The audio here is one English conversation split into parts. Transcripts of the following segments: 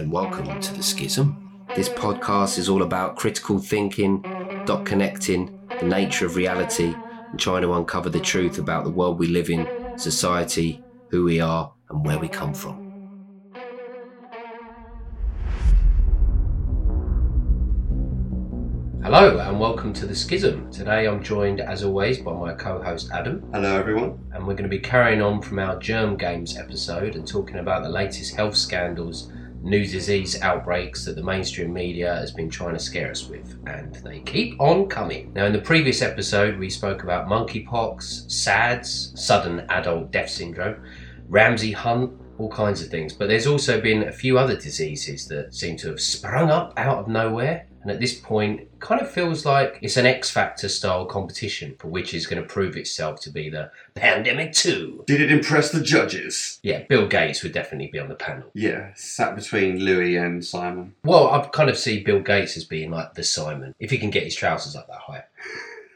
and welcome to The Schism. This podcast is all about critical thinking, dot connecting, the nature of reality, and trying to uncover the truth about the world we live in, society, who we are, and where we come from. Hello, and welcome to The Schism. Today I'm joined, as always, by my co host Adam. Hello, everyone. and we're going to be carrying on from our germ games episode and talking about the latest health scandals, new disease outbreaks that the mainstream media has been trying to scare us with, and they keep on coming. Now, in the previous episode, we spoke about monkeypox, SADS, sudden adult death syndrome, Ramsay Hunt. All kinds of things, but there's also been a few other diseases that seem to have sprung up out of nowhere, and at this point, kind of feels like it's an X Factor style competition for which is going to prove itself to be the Pandemic 2. Did it impress the judges? Yeah, Bill Gates would definitely be on the panel. Yeah, sat between Louis and Simon. Well, I kind of see Bill Gates as being like the Simon, if he can get his trousers up that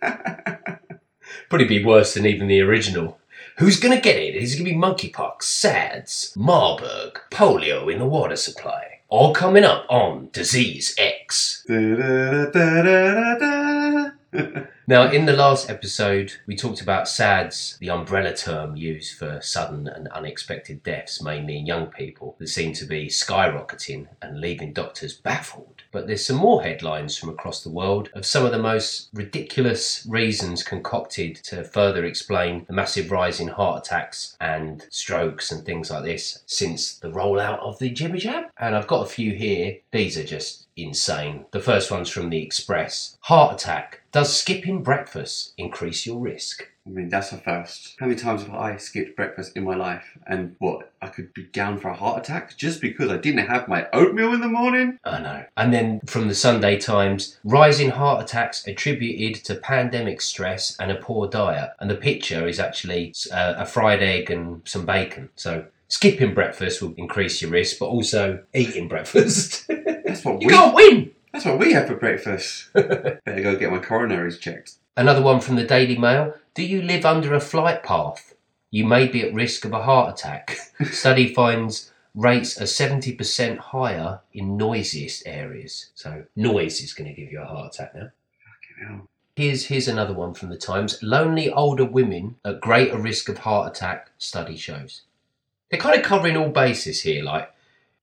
high. Probably be worse than even the original. Who's going to get it? Is it going to be monkeypox, SADS, Marburg, polio in the water supply? All coming up on Disease X. Now, in the last episode, we talked about SADS, the umbrella term used for sudden and unexpected deaths, mainly in young people, that seem to be skyrocketing and leaving doctors baffled. But there's some more headlines from across the world of some of the most ridiculous reasons concocted to further explain the massive rise in heart attacks and strokes and things like this since the rollout of the jibber jab. And I've got a few here. These are just insane. The first one's from the Express. Heart attack. Does skipping breakfast increase your risk? I mean, that's a first. How many times have I skipped breakfast in my life and what? I could be down for a heart attack just because I didn't have my oatmeal in the morning? I know. And then from the Sunday Times, rising heart attacks attributed to pandemic stress and a poor diet. And the picture is actually uh, a fried egg and some bacon. So skipping breakfast will increase your risk, but also eating breakfast. That's what you we. can't win. That's what we have for breakfast. Better go get my coronaries checked. Another one from the Daily Mail. Do you live under a flight path? You may be at risk of a heart attack. Study finds rates are 70% higher in noisiest areas. So noise is going to give you a heart attack now. Fucking hell. Here's here's another one from the Times. Lonely older women at greater risk of heart attack, study shows. They're kind of covering all bases here, like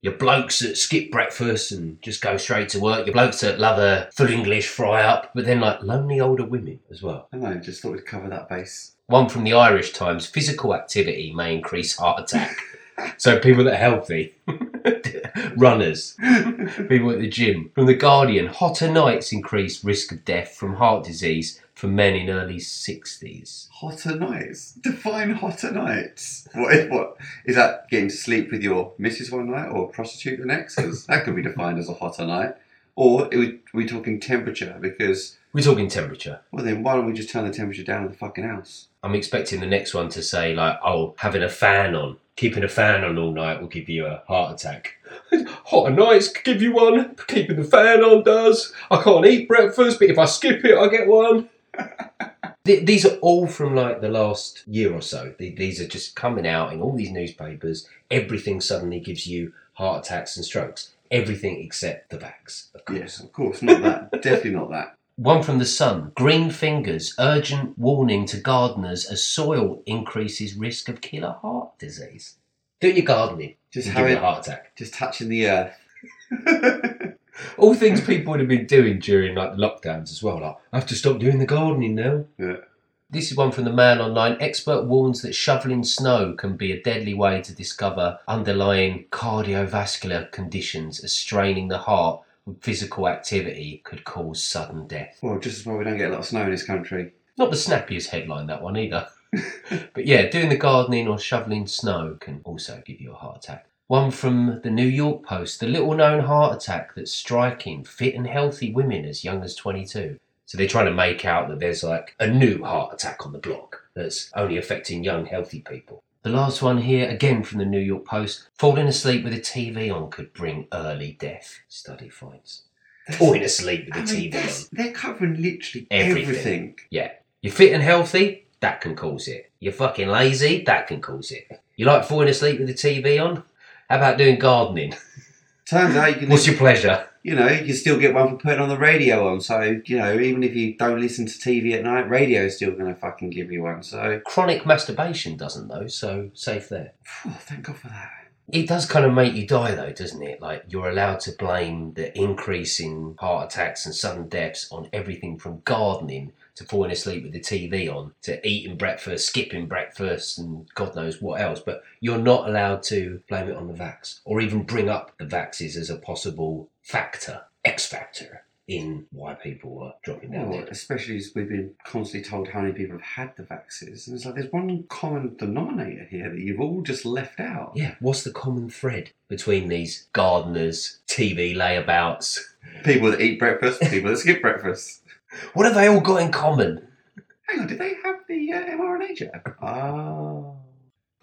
your blokes that skip breakfast and just go straight to work, your blokes that love a full English fry up, but then like lonely older women as well. I know, just thought we'd cover that base. One from the Irish Times physical activity may increase heart attack. so people that are healthy, runners, people at the gym. From the Guardian, hotter nights increase risk of death from heart disease for men in early 60s. Hotter nights. Define hotter nights. What is what is that? Getting to sleep with your missus one night or prostitute the next? that could be defined as a hotter night. Or are we, we talking temperature? Because We're talking temperature. well, then why don't we just turn the temperature down in the fucking house? I'm expecting the next one to say like, "Oh, having a fan on, keeping a fan on all night will give you a heart attack." Hotter nights could give you one. Keeping the fan on does. I can't eat breakfast, but if I skip it, I get one. Th- These are all from like the last year or so. These are just coming out in all these newspapers. Everything suddenly gives you heart attacks and strokes. Everything except the vax, of course. Yes, of course, not that. Definitely not that. One from the Sun. Green fingers. Urgent warning to gardeners as soil increases risk of killer heart disease. Doing your gardening. Just having a heart attack. just touching the earth. All things people would have been doing during like the lockdowns as well. Like, I have to stop doing the gardening now. Yeah. This is one from the Mail Online. Expert warns that shoveling snow can be a deadly way to discover underlying cardiovascular conditions as straining the heart with physical activity could cause sudden death. Well, just as well we don't get a lot of snow in this country. Not the snappiest headline, that one either. but yeah, doing the gardening or shoveling snow can also give you a heart attack. One from the New York Post the little known heart attack that's striking fit and healthy women as young as 22. So they're trying to make out that there's like a new heart attack on the block that's only affecting young, healthy people. The last one here, again from the New York Post falling asleep with a TV on could bring early death, study finds. Falling asleep with I the mean, TV on. they're covering literally Everything. everything. Yeah. You're fit and healthy, that can cause it. You're fucking lazy, that can cause it. You like falling asleep with the TV on? How about doing gardening? Turns out you can, What's your pleasure? you know, you can still get one for putting on the radio on. So you know, even if you don't listen to TV at night, radio is still going to fucking give you one. So Chronic masturbation doesn't though, so safe there. thank God for that. It does kind of make you die though, doesn't it? Like you're allowed to blame the increase in heart attacks and sudden deaths on everything from gardening to falling asleep with the TV on to eating breakfast, skipping breakfast, and God knows what else. But you're not allowed to blame it on the vax or even bring up the vaxes as a possible factor, X factor in why people are dropping down Well, especially as we've been constantly told how many people have had the vaccines, and it's like there's one common denominator here that you've all just left out. Yeah, what's the common thread between these gardeners, TV layabouts? People that eat breakfast, people that skip breakfast. What have they all got in common? Hang on, did they have the uh, mRNA jab? Oh.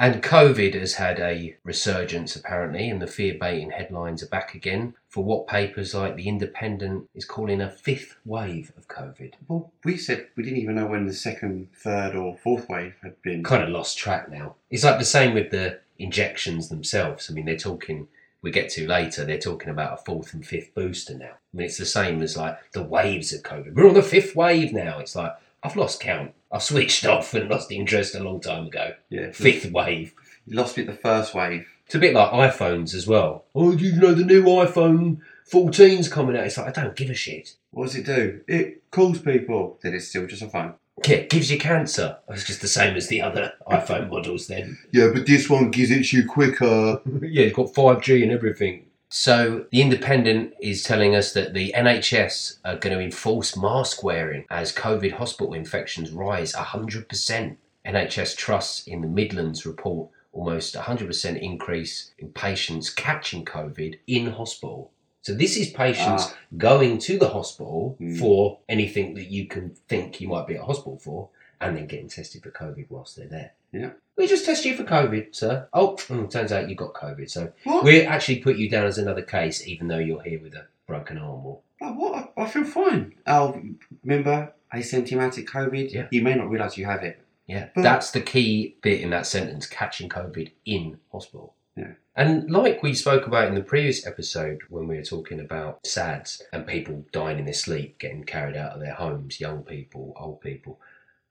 And COVID has had a resurgence apparently, and the fear baiting headlines are back again for what papers like The Independent is calling a fifth wave of COVID. Well, we said we didn't even know when the second, third, or fourth wave had been. Kind of lost track now. It's like the same with the injections themselves. I mean, they're talking, we get to later, they're talking about a fourth and fifth booster now. I mean, it's the same as like the waves of COVID. We're on the fifth wave now. It's like, I've lost count. I've switched off and lost interest a long time ago. Yeah, Fifth wave. You lost me at the first wave. It's a bit like iPhones as well. Oh, you know the new iPhone 14's coming out. It's like I don't give a shit. What does it do? It calls people. Then it's still just a phone. Yeah, it gives you cancer. It's just the same as the other iPhone models then. Yeah, but this one gives it to you quicker. yeah, it's got 5G and everything. So the Independent is telling us that the NHS are going to enforce mask wearing as COVID hospital infections rise 100%. NHS trusts in the Midlands report almost 100% increase in patients catching COVID in hospital. So this is patients Ah. going to the hospital Mm. for anything that you can think you might be at a hospital for, and then getting tested for COVID whilst they're there. Yeah. We just test you for COVID, sir. Oh, mm, turns out you got COVID. So What? we actually put you down as another case, even though you're here with a broken arm. Or Oh, what? I, I feel fine. Oh, remember asymptomatic COVID? Yeah. You may not realise you have it. yeah, But- that's the key bit in that sentence: catching COVID in hospital. Yeah. And like we spoke about in the previous episode when we were talking about SADS and people dying in their sleep, getting carried out of their homes, young people, old people,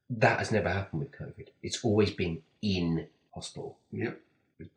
that has never happened with COVID. It's always been in hospital. Yep.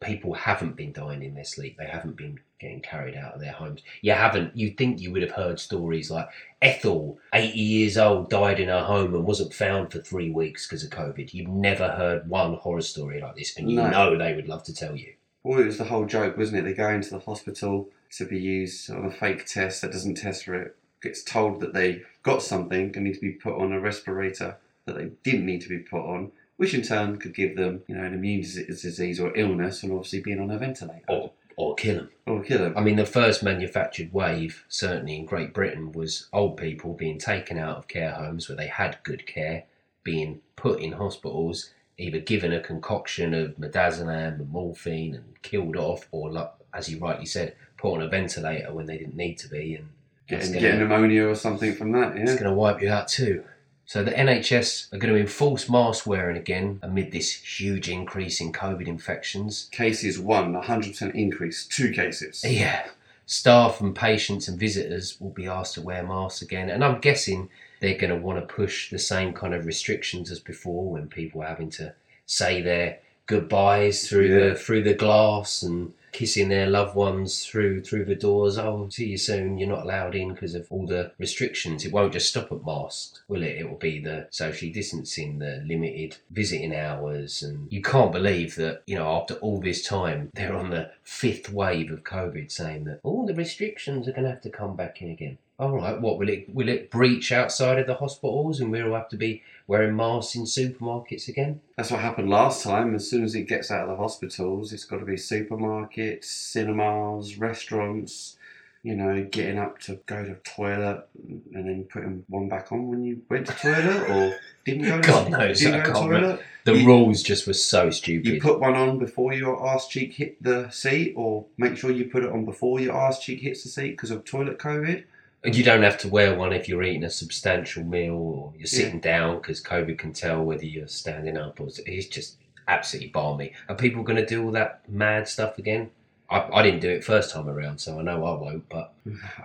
people haven't been dying in their sleep. They haven't been getting carried out of their homes. You haven't. You'd think you would have heard stories like Ethel, 80 years old, died in her home and wasn't found for three weeks because of COVID. You've never heard one horror story like this, and you No. know they would love to tell you. Well, it was the whole joke, wasn't it? They go into the hospital to be used on a fake test that doesn't test for it. Gets told that they got something and need to be put on a respirator that they didn't need to be put on, which in turn could give them, you know, an immune disease or illness, and obviously being on a ventilator Or, or kill them. or kill them. I mean, the first manufactured wave, certainly in Great Britain, was old people being taken out of care homes where they had good care, being put in hospitals, either given a concoction of midazolam and morphine and killed off, or, like, as you rightly said, put on a ventilator when they didn't need to be, and Getting, gonna- getting pneumonia or something from that, it's going to wipe you out too. So the NHS are going to enforce mask wearing again amid this huge increase in COVID infections. Cases one, 100% increase, two cases. Yeah. Staff and patients and visitors will be asked to wear masks again. And I'm guessing they're going to want to push the same kind of restrictions as before when people are having to say their goodbyes through Yeah. the through the glass and kissing their loved ones through through the doors. Oh, see you soon. You're not allowed in because of all the restrictions. It won't just stop at masks, will it? It will be the social distancing, the limited visiting hours, and you can't believe that you know after all this time they're on the fifth wave of COVID, saying that all the restrictions are going to have to come back in again. All right, what will it will it breach outside of the hospitals, and we'll have to be wearing masks in supermarkets again? That's what happened last time. As soon as it gets out of the hospitals, it's got to be supermarkets, cinemas, restaurants. You know, getting up to go to toilet and then putting one back on when you went to toilet or didn't go. God to, knows, didn't I go to toilet. remember. The You- rules just were so stupid. You put one on before your arse cheek hit the seat, or make sure you put it on before your arse cheek hits the seat because of toilet COVID. And You don't have to wear one if you're eating a substantial meal or you're sitting down because COVID can tell whether you're standing up or it's just absolutely balmy. Are people going to do all that mad stuff again? I, I didn't do it first time around, so I know I won't. But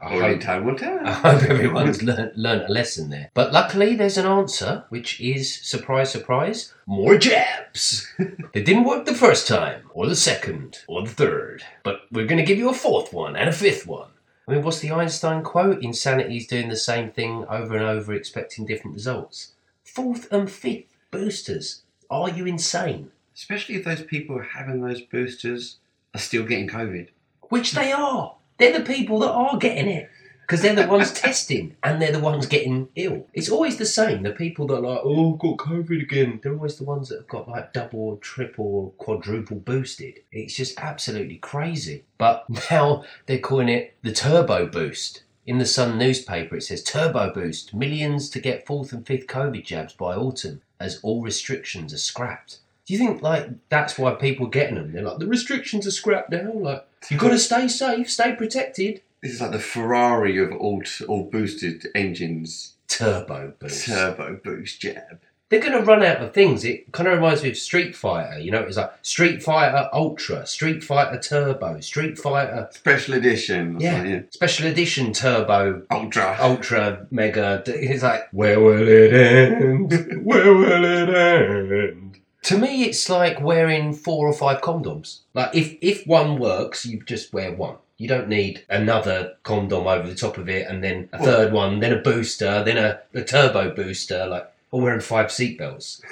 I hope, time will tell. I hope everyone's learned, learnt a lesson there. But luckily, there's an answer, which is surprise, surprise, more jabs. they didn't work the first time, or the second, or the third. But we're going to give you a fourth one and a fifth one. I mean, what's the Einstein quote? Insanity is doing the same thing over and over, expecting different results. Fourth and fifth boosters. Are you insane? Especially if those people having those boosters are still getting COVID. Which they are. They're the people that are getting it. Because they're the ones testing and they're the ones getting ill. It's always the same. The people that are like, oh, I've got COVID again, they're always the ones that have got like double triple quadruple boosted. It's just absolutely crazy. But now they're calling it the turbo boost. In the Sun newspaper, it says turbo boost, millions to get fourth and fifth COVID jabs by autumn as all restrictions are scrapped. Do you think like that's why people are getting them? They're like the restrictions are scrapped now. Like you've got to stay safe, stay protected. This is like the Ferrari of all all boosted engines. Turbo boost. Turbo boost jab. They're going to run out of things. It kind of reminds me of Street Fighter. You know, it's like Street Fighter Ultra, Street Fighter Turbo, Street Fighter Special edition. or yeah, Special Edition Turbo Ultra. Ultra Mega. It's like where will it end? Where will it end? To me, it's like wearing four or five condoms. Like if if one works, you just wear one. You don't need another condom over the top of it, and then a third one, then a booster, then a, a turbo booster, like oh, or wearing five seatbelts.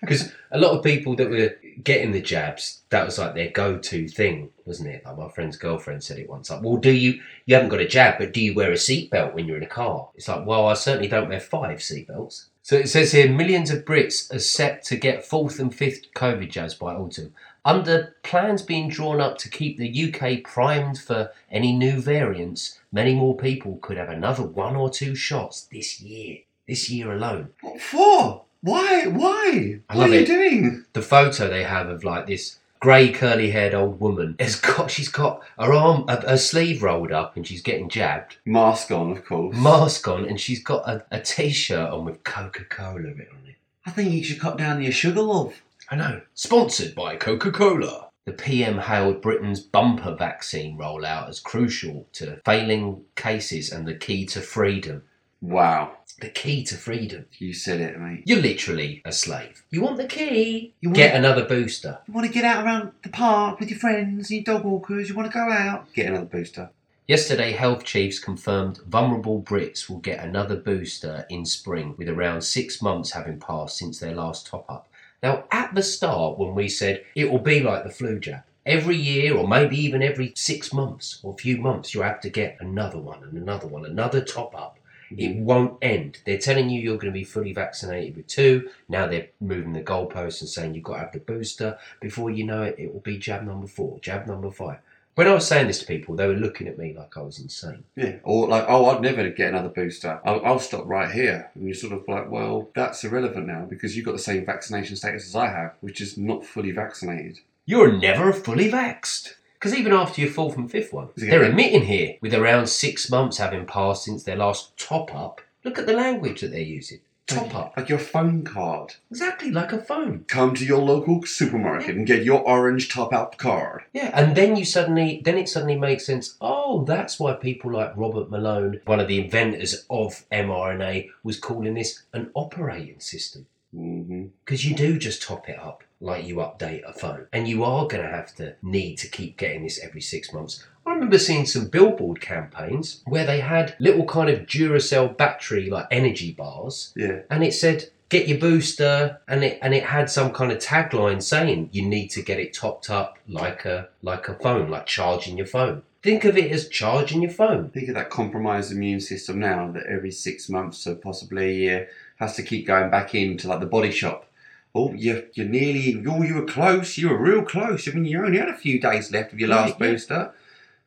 Because a lot of people that were getting the jabs, that was like their go-to thing, wasn't it? Like my friend's girlfriend said it once. Like, well, do you? You haven't got a jab, but do you wear a seatbelt when you're in a car? It's like, well, I certainly don't wear five seatbelts. So it says here, millions of Brits are set to get fourth and fifth COVID jabs by autumn, under plans being drawn up to keep the UK primed for any new variants. Many more people could have another one or two shots this year. This year alone. What for? Why? Why? I what are you it. doing? the photo they have of like this grey curly haired old woman has got she's got her arm her, her sleeve rolled up and she's getting jabbed Mask on, of course. mask on and she's got a, a t-shirt on with coca-cola written on it I think you should cut down your sugar, love. I know sponsored by coca-cola the PM hailed Britain's bumper vaccine rollout as crucial to failing cases and the key to freedom. Wow. The key to freedom. You said it, mate. You're literally a slave. You want the key? You want- Get another booster. You want to get out around the park with your friends, and your dog walkers, you want to go out? Get another booster. Yesterday, health chiefs confirmed vulnerable Brits will get another booster in spring, with around six months having passed since their last top up. Now, at the start, when we said it will be like the flu jab, every year or maybe even every six months or few months, you have to get another one and another one, another top up. Mm-hmm. It won't end. They're telling you you're going to be fully vaccinated with two. Now they're moving the goalposts and saying you've got to have the booster. Before you know it, it will be jab number four, jab number five. When I was saying this to people, they were looking at me like I was insane. Yeah. Or like, oh, I'd never get another booster. I'll, I'll stop right here. And you're sort of like, well, that's irrelevant now because you've got the same vaccination status as I have, which is not fully vaccinated. You're never fully vaxxed. Because even after your fourth and fifth one, they're admitting here, with around six months having passed since their last top up, look at the language that they're using. Top up. Like your phone card. Exactly like a phone. Come to your local supermarket and get your orange top up card. Yeah, and then you suddenly, then it suddenly makes sense. Oh, that's why people like Robert Malone, one of the inventors of mRNA, was calling this an operating system. Mm-hmm. Because you do just top it up like you update a phone. And you are going to have to need to keep getting this every six months. I remember seeing some billboard campaigns where they had little kind of Duracell battery like energy bars Yeah. and it said get your booster and it and it had some kind of tagline saying you need to get it topped up like a like a phone, like charging your phone. Think of it as charging your phone. Think of that compromised immune system now that every six months or possibly a year has to keep going back into like the body shop. Oh, you you're nearly. Oh, you were close. You were real close. I mean, you only had a few days left of your last yeah. booster.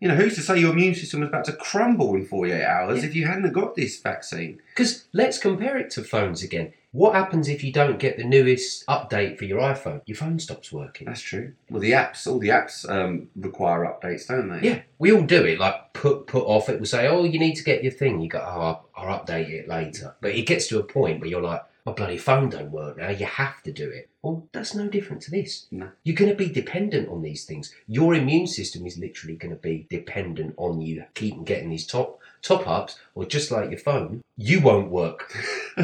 You know, who's to say your immune system was about to crumble in 48 hours Yeah. if you hadn't got this vaccine? Because let's compare it to phones again. What happens if you don't get the newest update for your iPhone? Your phone stops working. That's true. Well, the apps, all the apps um, require updates, don't they? Yeah, we all do it. Like put put off. It will say, "Oh, you need to get your thing." You go, "Oh, I'll, I'll update it later." But it gets to a point where you're like, my bloody phone don't work now, you have to do it. Well, that's no different to this. No. You're going to be dependent on these things. Your immune system is literally going to be dependent on you keeping getting these top top ups, or just like your phone, you won't work.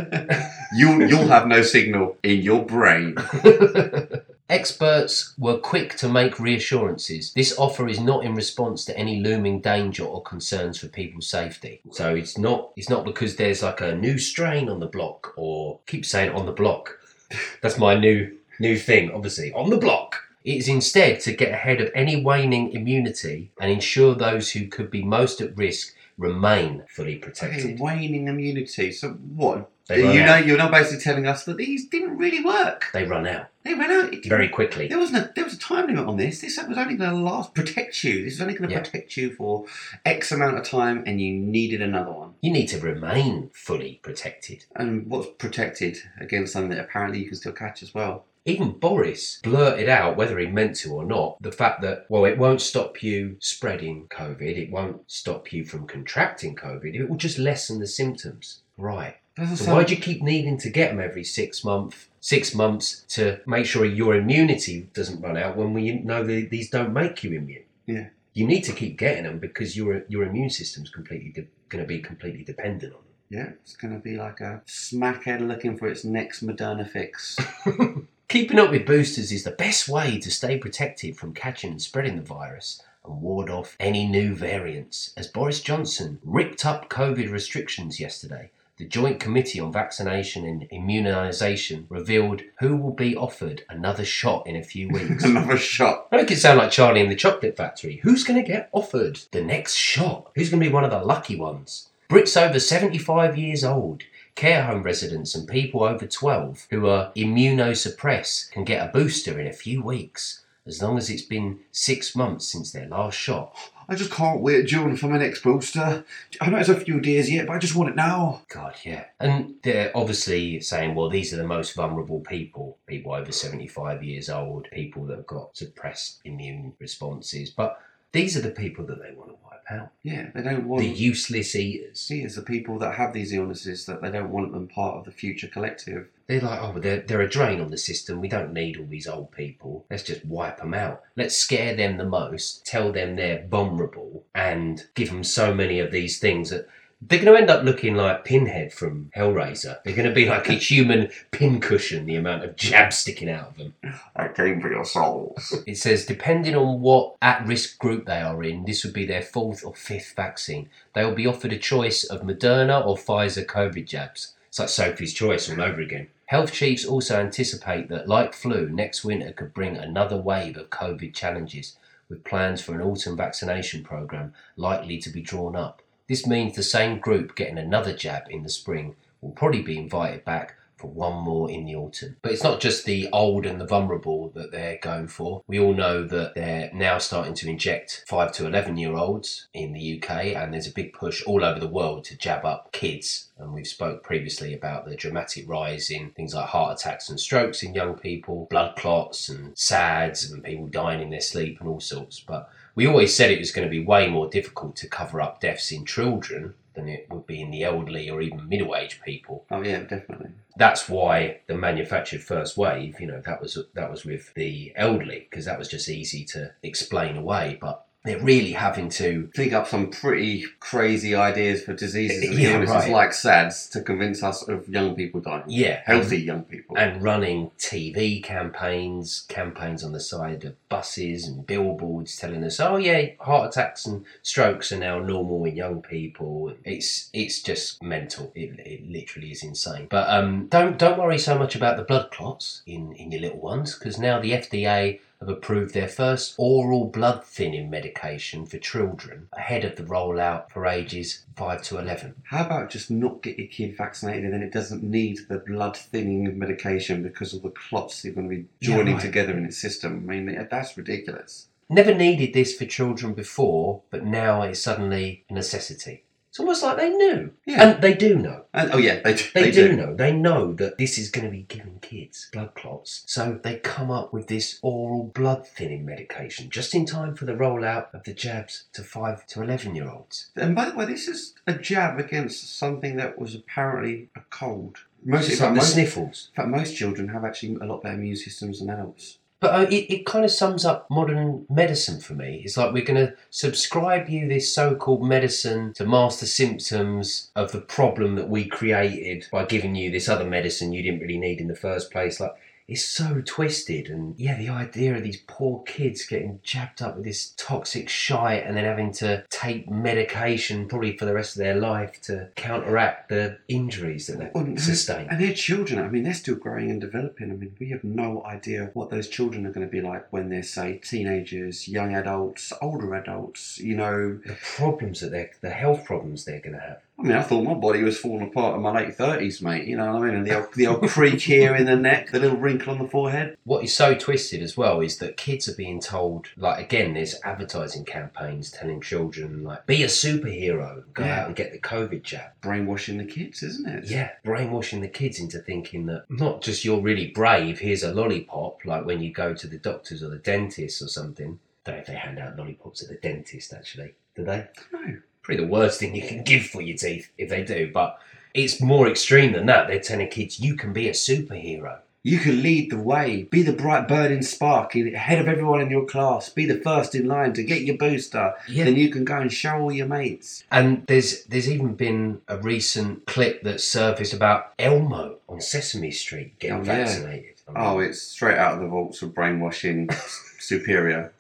you'll you'll have no signal in your brain. Experts were quick to make reassurances. This offer is not in response to any looming danger or concerns for people's safety. So it's not it's not because there's like a new strain on the block or keep saying on the block. That's my new new thing, obviously. On the block. It is instead to get ahead of any waning immunity and ensure those who could be most at risk remain fully protected. waning immunity. So what? They you know, out. you're now basically telling us that these didn't really work. They run out They ran out. Very quickly. There wasn't a, there was a time limit on this. This was only going to last protect you. This was only going to Yeah. protect you for X amount of time, and you needed another one. You need to remain fully protected. And what's protected against something that apparently you can still catch as well? Even Boris blurted out, whether he meant to or not, the fact that, well, it won't stop you spreading COVID, it won't stop you from contracting COVID, it will just lessen the symptoms. Right. So why do you keep needing to get them every six month, six months to make sure your immunity doesn't run out when we know that these don't make you immune? Yeah. You need to keep getting them because your your immune system's completely de- going to be completely dependent on them. Yeah, it's going to be like a smackhead looking for its next Moderna fix. Keeping up with boosters is the best way to stay protected from catching and spreading the virus and ward off any new variants. As Boris Johnson ripped up COVID restrictions yesterday, the Joint Committee on Vaccination and Immunisation revealed who will be offered another shot in a few weeks. Another shot. I make it sound like Charlie in the Chocolate Factory. Who's going to get offered the next shot? Who's going to be one of the lucky ones? Brits over 75 years old, care home residents, and people over 12 who are immunosuppressed can get a booster in a few weeks, as long as it's been six months since their last shot. I just can't wait, June, for my next booster. I know it's a few days yet, but I just want it now. God, yeah. And they're obviously saying, well, these are the most vulnerable people people over 75 years old, people that have got suppressed immune responses. But these are the people that they want to wipe out. Yeah, they don't want. The useless eaters. See, it's the people that have these illnesses that they don't want them part of the future collective. They're like, oh, they're, they're a drain on the system. We don't need all these old people. Let's just wipe them out. Let's scare them the most, tell them they're vulnerable, and give them so many of these things that they're going to end up looking like Pinhead from Hellraiser. They're going to be like a human pincushion, the amount of jabs sticking out of them. I came for your souls. It says, depending on what at risk group they are in, this would be their fourth or fifth vaccine. They will be offered a choice of Moderna or Pfizer COVID jabs. It's like Sophie's Choice all over again. Health chiefs also anticipate that, like flu, next winter could bring another wave of COVID challenges, with plans for an autumn vaccination programme likely to be drawn up. This means the same group getting another jab in the spring will probably be invited back for one more in the autumn. But it's not just the old and the vulnerable that they're going for. We all know that they're now starting to inject 5 to 11 year olds in the UK and there's a big push all over the world to jab up kids. And we've spoke previously about the dramatic rise in things like heart attacks and strokes in young people, blood clots and SADS and people dying in their sleep and all sorts. But we always said it was going to be way more difficult to cover up deaths in children than it would be in the elderly or even middle-aged people Oh yeah, definitely. that's why the manufactured first wave, you know, that was that was with the elderly because that was just easy to explain away. But they're really having to. Think up some pretty crazy ideas for diseases and Yeah, illnesses right. like SADS to convince us of young people dying. Yeah, Healthy young people. and running TV campaigns, campaigns on the side of buses and billboards telling us, "Oh yeah, heart attacks and strokes are now normal in young people." It's it's just mental. It, it literally is insane. But um, don't don't worry so much about the blood clots in in your little ones because now the FDA have approved their first oral blood thinning medication for children ahead of the rollout for ages 5 to 11. How about just not get your kid vaccinated and then it doesn't need the blood thinning medication because of the clots you're going to be Yeah, joining right. together in its system? I mean, that's ridiculous. Never needed this for children before, but now it's suddenly a necessity. It's almost like they knew. Yeah. And they do know. And, oh yeah, they, do- They, do, know. They know that this is going to be giving kids blood clots. So they come up with this oral blood thinning medication just in time for the rollout of the jabs to 5 to 11 year olds. And by the way, this is a jab against something that was apparently a cold. Most, It's like the most, in fact, most children have actually a lot better immune systems than adults. But uh, it, it kind of sums up modern medicine for me. It's like we're going to subscribe you this so called medicine to mask the symptoms of the problem that we created by giving you this other medicine you didn't really need in the first place. Like, it's so twisted. And yeah, the idea of these poor kids getting jabbed up with this toxic shite and then having to take medication probably for the rest of their life to counteract the injuries that they Well, sustain. And they're children. I mean, they're still growing and developing. I mean, we have no idea what those children are going to be like when they're, say, teenagers, young adults, older adults. You know, The problems that they're, the health problems they're going to have. I mean, I thought my body was falling apart in my late thirties, mate. You know what I mean? And the old, the old creak here in the neck, the little wrinkle on the forehead. What is so twisted as well is that kids are being told, like again, there's advertising campaigns telling children like, be a superhero, go Yeah. out and get the COVID jab. Brainwashing the kids, isn't it? Yeah, brainwashing the kids into thinking that not just you're really brave, here's a lollipop, like when you go to the doctors or the dentist or something. Don't know if they hand out lollipops at the dentist actually, do they? No. Probably the worst thing you can give for your teeth if they do, but it's more extreme than that. They're telling kids you can be a superhero. You can lead the way. Be the bright burning spark ahead of everyone in your class. Be the first in line to get your booster. Yeah. Then you can go and show all your mates. And there's there's even been a recent clip that surfaced about Elmo on Sesame Street getting Oh, yeah. vaccinated. I mean, Oh, it's straight out of the vaults of brainwashing superior.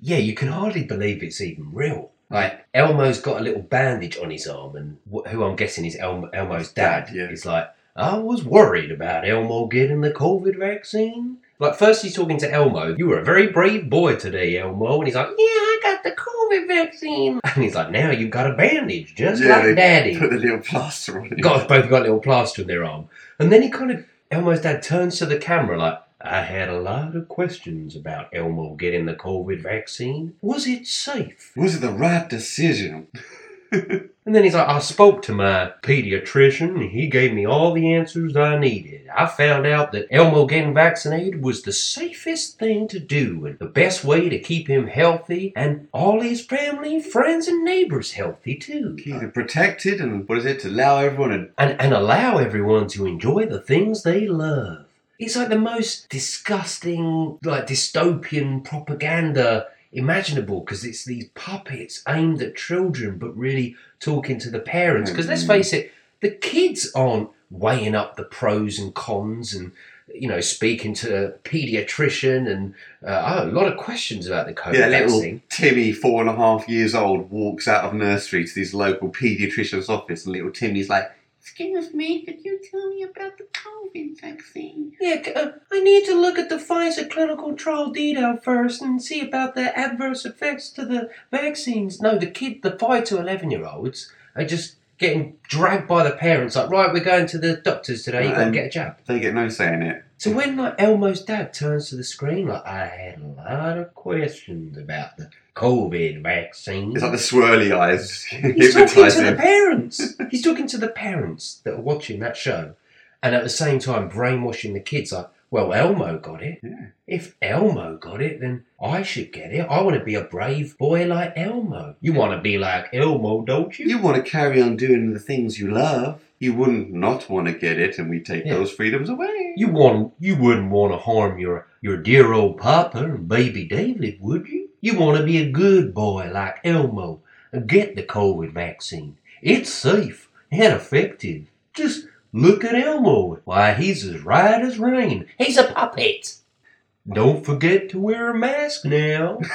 yeah, you can hardly believe it's even real. Like Elmo's got a little bandage on his arm, and wh- who I'm guessing is Elmo, Elmo's dad. Dad, yeah. Is like, I was worried about Elmo getting the COVID vaccine. Like first he's talking to Elmo. You were a very brave boy today, Elmo, and he's like, Yeah, I got the COVID vaccine. And he's like, Now you've got a bandage, just Yeah, like Daddy. Put the little plaster on it. got both got a little plaster in their arm. And then he kind of Elmo's dad turns to the camera like, I had a lot of questions about Elmo getting the COVID vaccine. Was it safe? Was it the right decision? And then he's like, I spoke to my pediatrician and he gave me all the answers I needed. I found out that Elmo getting vaccinated was the safest thing to do and the best way to keep him healthy and all his family, friends, and neighbors healthy too. Keep it protected and what is it? To allow everyone and and, and allow everyone to enjoy the things they love. It's like the most disgusting, like dystopian propaganda imaginable because it's these puppets aimed at children but really talking to the parents. Because let's Mhm. face it, the kids aren't weighing up the pros and cons and you know speaking to a pediatrician and uh, oh, a lot of questions about the COVID yeah, little vaccine. Timmy, four and a half years old, walks out of nursery to this local paediatrician's office, and little Timmy's like, "Excuse me, could you tell me about the COVID vaccine?" Yeah, uh, I need to look at the Pfizer clinical trial data first and see about the adverse effects to the vaccines. No, the kid, the five to eleven year olds are just getting dragged by the parents. Like, right, we're going to the doctors today. You got to get a jab. They get no say in it. So when like Elmo's dad turns to the screen, like, I had a lot of questions about the COVID vaccine. It's like the swirly eyes He's talking to the parents. He's talking to the parents that are watching that show, and at the same time brainwashing the kids. Like, well, Elmo got it. Yeah. If Elmo got it, then I should get it. I want to be a brave boy like Elmo. You want to be like Elmo, don't you? You want to carry on doing the things you love. You wouldn't not want to get it, and we take Yeah. those freedoms away. You want you wouldn't want to harm your your dear old papa and baby David, would you? You want to be a good boy like Elmo and get the COVID vaccine. It's safe and effective. Just look at Elmo. Why, he's as right as rain. He's a puppet. Don't forget to wear a mask now.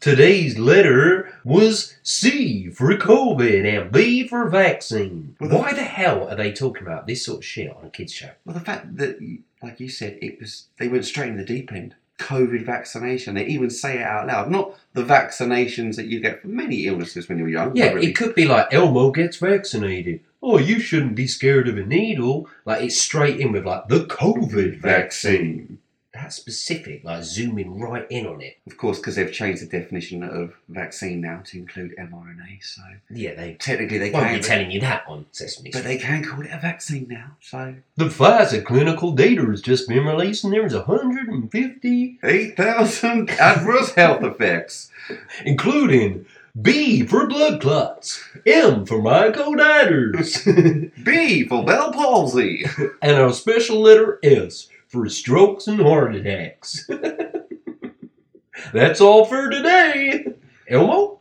Today's letter was C for COVID and B for vaccine. Well, the- Why the hell are they talking about this sort of shit on a kids' show? Well, the fact that, like you said, it was they went straight in the deep end. COVID vaccination. They even say it out loud. Not the vaccinations that you get for many illnesses when you're young. Yeah, but really- it could be like Elmo gets vaccinated. Oh, you shouldn't be scared of a needle. Like it's straight in with like the COVID vaccine. That's specific, like zooming right in on it. Of course, because they've changed the definition of vaccine now to include mRNA. So Yeah, they technically they won't can. be telling you that on Sesame but they can call it a vaccine now. So The Pfizer clinical data has just been released, and there's 150, eight thousand adverse health effects. including B for blood clots. M for myocarditis. B for Bell palsy. and our special letter S for strokes and heart attacks. That's all for today. Elmo?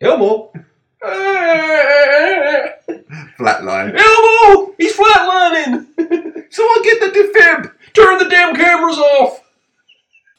Elmo? Flatline. Elmo! He's flatlining! Someone get the defib. Turn the damn cameras off!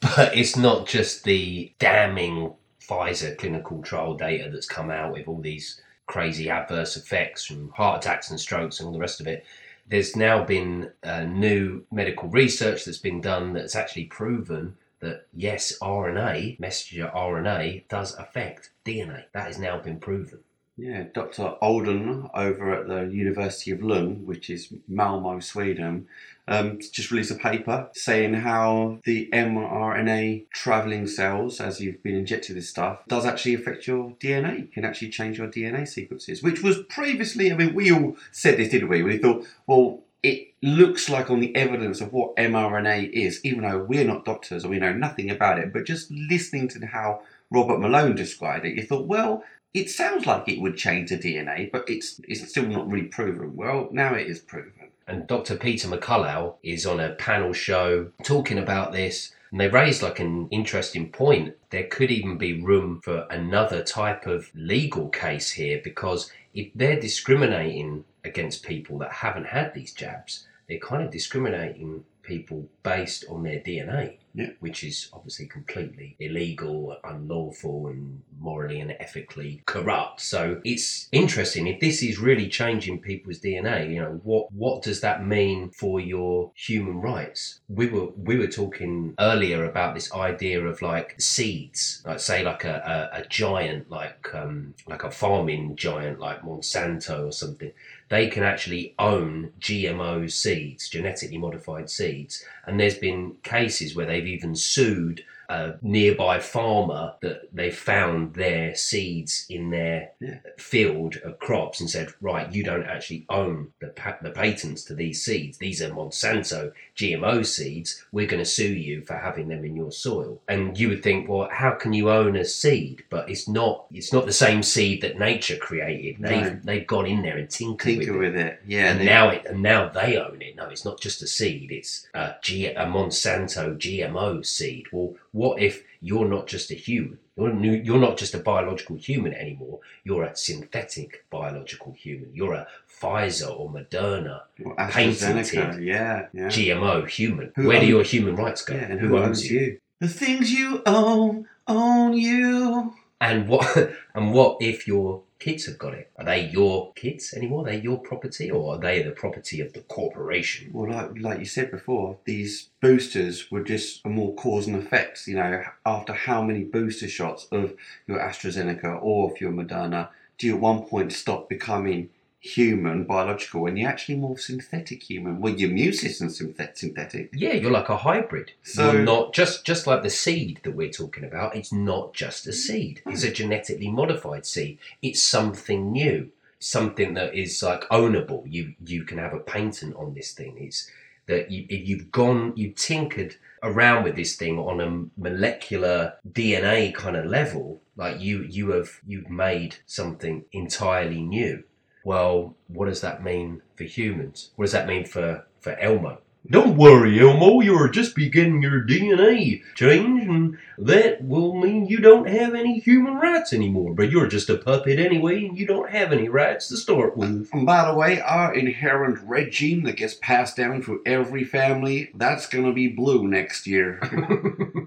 But it's not just the damning Pfizer clinical trial data that's come out with all these crazy adverse effects from heart attacks and strokes and all the rest of it. There's now been uh, new medical research that's been done that's actually proven that yes, RNA, messenger RNA, does affect DNA. That has now been proven. Yeah, Dr. Aldén over at the University of Lund, which is Malmo, Sweden, um, just released a paper saying how the mRNA traveling cells, as you've been injected this stuff, does actually affect your DNA, can actually change your DNA sequences, which was previously, I mean, we all said this, didn't we? We thought, well, it looks like on the evidence of what mRNA is, even though we're not doctors and we know nothing about it, but just listening to how Robert Malone described it, you thought, well, it sounds like it would change the DNA, but it's it's still not really proven. Well, now it is proven. And Dr. Peter McCullough is on a panel show talking about this. And they raised like an interesting point. There could even be room for another type of legal case here because if they're discriminating against people that haven't had these jabs, they're kind of discriminating people based on their DNA, Yeah. which is obviously completely illegal, unlawful, and morally and ethically corrupt. So it's interesting if this is really changing people's DNA. You know, what what does that mean for your human rights? We were we were talking earlier about this idea of like seeds, like say like a, a, a giant like um, like a farming giant like Monsanto or something they can actually own GMO seeds, genetically modified seeds. And there's been cases where they've even sued a nearby farmer that they found their seeds in their Yeah. field of crops and said, right, you don't actually own the, pa- the patents to these seeds. These are Monsanto GMO seeds. We're going to sue you for having them in your soil. And you would think, well, how can you own a seed? But it's not. It's not the same seed that nature created. They've No. they've gone in there and tinkered Tinker with it. with it. Yeah. And they- now it and now they own it. No, it's not just a seed. It's a, G, a Monsanto GMO seed. Well, what if you're not just a human? You're, new, you're not just a biological human anymore. You're a synthetic biological human. You're a Pfizer or Moderna or patented Yeah. Yeah. GMO human. Who Where do your human rights go? yeah. And who, owns you? you? The things you own own you. And what and what if your kids have got it? Are they your kids anymore? Are they your property, or are they the property of the corporation? Well, like like you said before, these boosters were just a more cause and effects. You know, after how many booster shots of your AstraZeneca or of your Moderna do you at one point stop becoming human, biological, and you're actually more synthetic human? Well, your immune system's synthet- synthetic. Yeah, you're like a hybrid. So- you're not just just like the seed that we're talking about. It's not just a seed. Hmm. It's a genetically modified seed. It's something new, something that is like ownable. You you can have a patent on this thing. It's that you if you've gone you've tinkered around with this thing on a molecular DNA kind of level. Like you you have you've made something entirely new. Well, what does that mean for humans? What does that mean for for Elmo? Don't worry, Elmo, you're just beginning your DNA change, and that will mean you don't have any human rights anymore. But you're just a puppet anyway, and you don't have any rights to start with. And by the way, our inherent red gene that gets passed down through every family, that's going to be blue next year.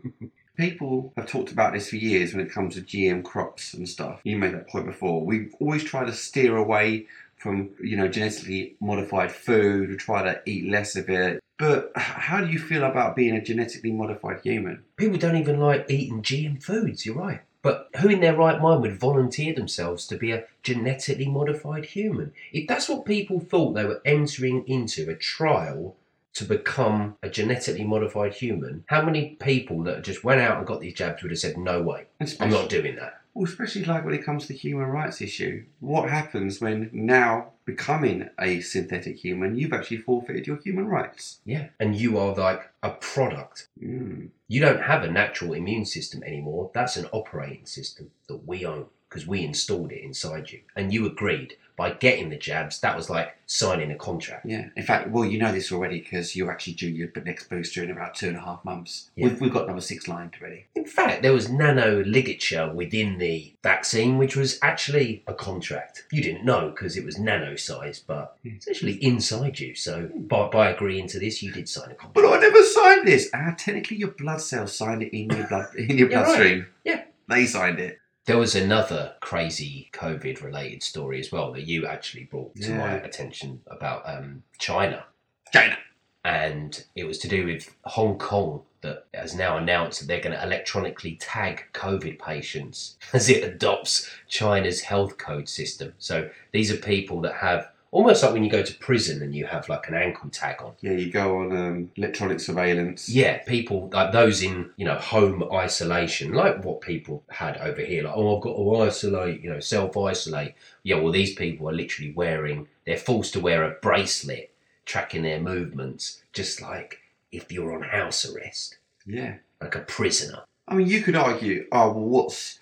People have talked about this for years when it comes to GM crops and stuff. You made that point before. We've always tried to steer away from, you know, genetically modified food, we try to eat less of it. But how do you feel about being a genetically modified human? People don't even like eating GM foods, you're right. But who in their right mind would volunteer themselves to be a genetically modified human? If that's what people thought they were entering into, a trial to become a genetically modified human, how many people that just went out and got these jabs would have said, no way, I'm not doing that? well, especially like when it comes to the human rights issue. What happens when now becoming a synthetic human, you've actually forfeited your human rights? Yeah. And you are like a product. Mm. You don't have a natural immune system anymore. That's an operating system that we own. because we installed it inside you. And you agreed by getting the jabs, that was like signing a contract. Yeah. In fact, well, you know this already because you're actually due your next booster in about two and a half months. Yeah. We've, we've got number six lined already. In fact, there was nano ligature within the vaccine, which was actually a contract. You didn't know because it was nano size, but Yeah. it's actually inside you. So by, by agreeing to this, you did sign a contract. But I never signed this. Ah, technically, your blood cells signed it in your blood in your Yeah, right. bloodstream. Yeah. They signed it. There was another crazy COVID related story as well that you actually brought to my attention about um, China. China. And it was to do with Hong Kong that has now announced that they're going to electronically tag COVID patients as it adopts China's health code system. So these are people that have almost like when you go to prison and you have like an ankle tag on. Yeah, you go on um, electronic surveillance. Yeah, people like those in you know home isolation, like what people had over here. Like, oh, I've got to isolate, you know, self isolate. Yeah, well, these people are literally wearing. They're forced to wear a bracelet tracking their movements, just like if you're on house arrest, Yeah. like a prisoner. I mean, you could argue, oh, well, what's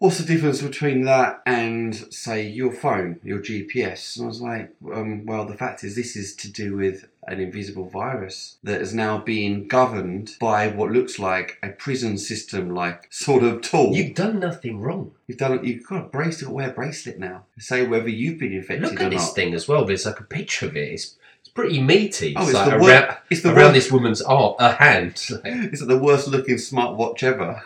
what's the difference between that and say your phone, your GPS? And I was like, um, well, the fact is, this is to do with an invisible virus that is now being governed by what looks like a prison system, like sort of tool. You've done nothing wrong. You've done. You've got a bracelet. Wear a bracelet now. Say whether you've been infected Look or at this not. thing as well. There's like a picture of it. It's pretty meaty. Oh, it's like the around, wor- It's the around this woman's arm, her hand. Like, It's the worst looking smartwatch ever.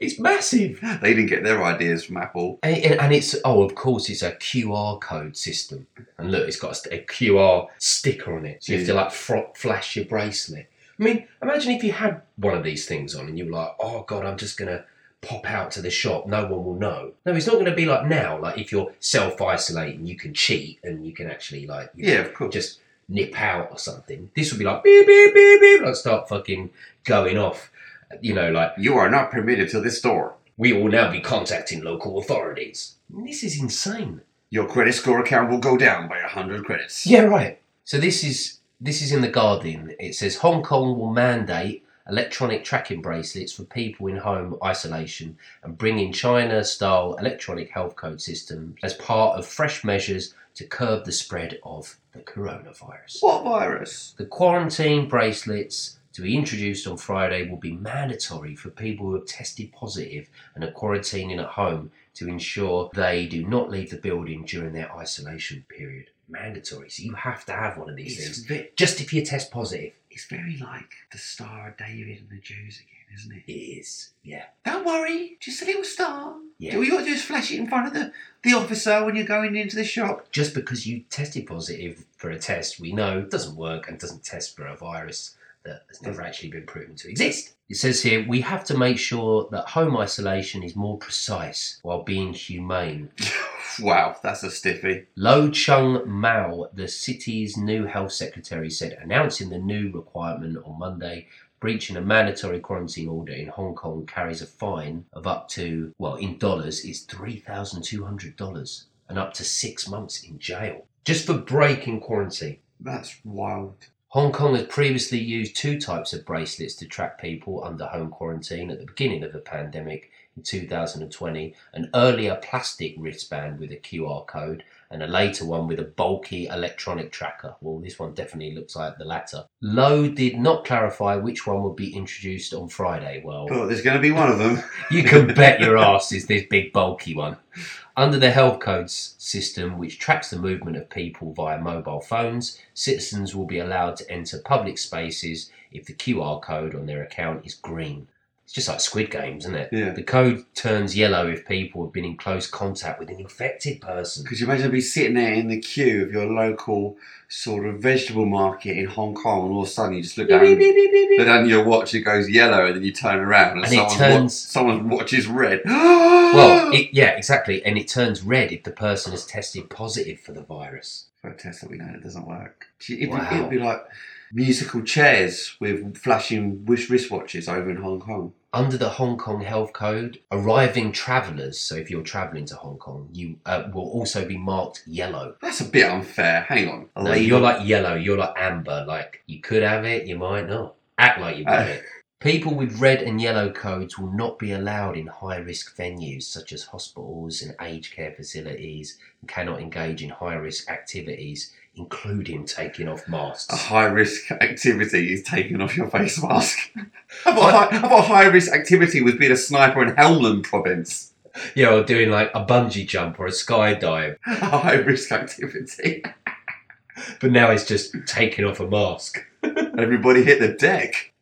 It's massive. They didn't get their ideas from Apple. And, and and it's oh, of course, it's a QR code system. And look, it's got a, a QR sticker on it, so you have to like fro- flash your bracelet. I mean, imagine if you had one of these things on and you were like, oh god, I'm just gonna pop out to the shop. No one will know. No, it's not going to be like now. Like if you're self isolating, you can cheat and you can actually like you Yeah, of course. just nip out or something. This would be like beep beep beep beep, like start fucking going off. You know, like You are not permitted to this store. we will now be contacting local authorities. This is insane. Your credit score account will go down by 100 credits. Yeah, right. So this is this is in the Guardian. It says Hong Kong will mandate electronic tracking bracelets for people in home isolation and bring in China-style electronic health code system as part of fresh measures to curb the spread of the coronavirus. What virus? The quarantine bracelets to be introduced on Friday will be mandatory for people who have tested positive and are quarantining at home to ensure they do not leave the building during their isolation period. Mandatory. So you have to have one of these It's, things. ve- Just if you test positive. it's very like the Star of David and the Jews again, isn't it? It is. Yeah. Don't worry, just a little star. Yeah. All you got to do is flash it in front of the, the officer when you're going into the shop. Just because you tested positive for a test, we know doesn't work and doesn't test for a virus that has hmm. never actually been proven to exist. It says here we have to make sure that home isolation is more precise while being humane. wow, that's a stiffy. Lo Chung-mau, the city's new health secretary, said, announcing the new requirement on Monday. Breaching a mandatory quarantine order in Hong Kong carries a fine of up to, well, in dollars, it's $3,200 and up to six months in jail. Just for breaking quarantine. That's wild. Hong Kong has previously used two types of bracelets to track people under home quarantine at the beginning of the pandemic in 2020 an earlier plastic wristband with a QR code and a later one with a bulky electronic tracker. Well, this one definitely looks like the latter. Lo did not clarify which one would be introduced on Friday. Well, But there's going to be one of them. you can bet your ass is this big bulky one. Under the health codes system, which tracks the movement of people via mobile phones, citizens will be allowed to enter public spaces if the QR code on their account is green. It's just like Squid Games, isn't it? Yeah. The code turns yellow if people have been in close contact with an infected person. Because you imagine be sitting there in the queue of your local sort of vegetable market in Hong Kong, and all of a sudden you just look down, beep, beep, beep, beep, beep. look down your watch, it goes yellow, and then you turn around, and, And someone's, turns- someone's watch is red. Well, it, yeah, exactly. And it turns red if the person has tested positive for the virus. for a test that we know it doesn't work. It'd, Wow. it'd be like musical chairs with flashing wristwatches over in Hong Kong. under the Hong Kong Health Code, arriving travellers, so if you're travelling to Hong Kong, you uh, will also be marked yellow. That's a bit unfair. Hang on. No, you're like yellow, you're like amber, like you could have it, you might not. Act like you've got Uh, it. People with red and yellow codes will not be allowed in high risk venues such as hospitals and aged care facilities and cannot engage in high risk activities, including taking off masks. A high risk activity is taking off your face mask. I thought, high, high risk activity was being a sniper in Helmand province. Yeah, or doing like a bungee jump or a skydive. A high risk activity. But now it's just taking off a mask. Everybody hit the deck.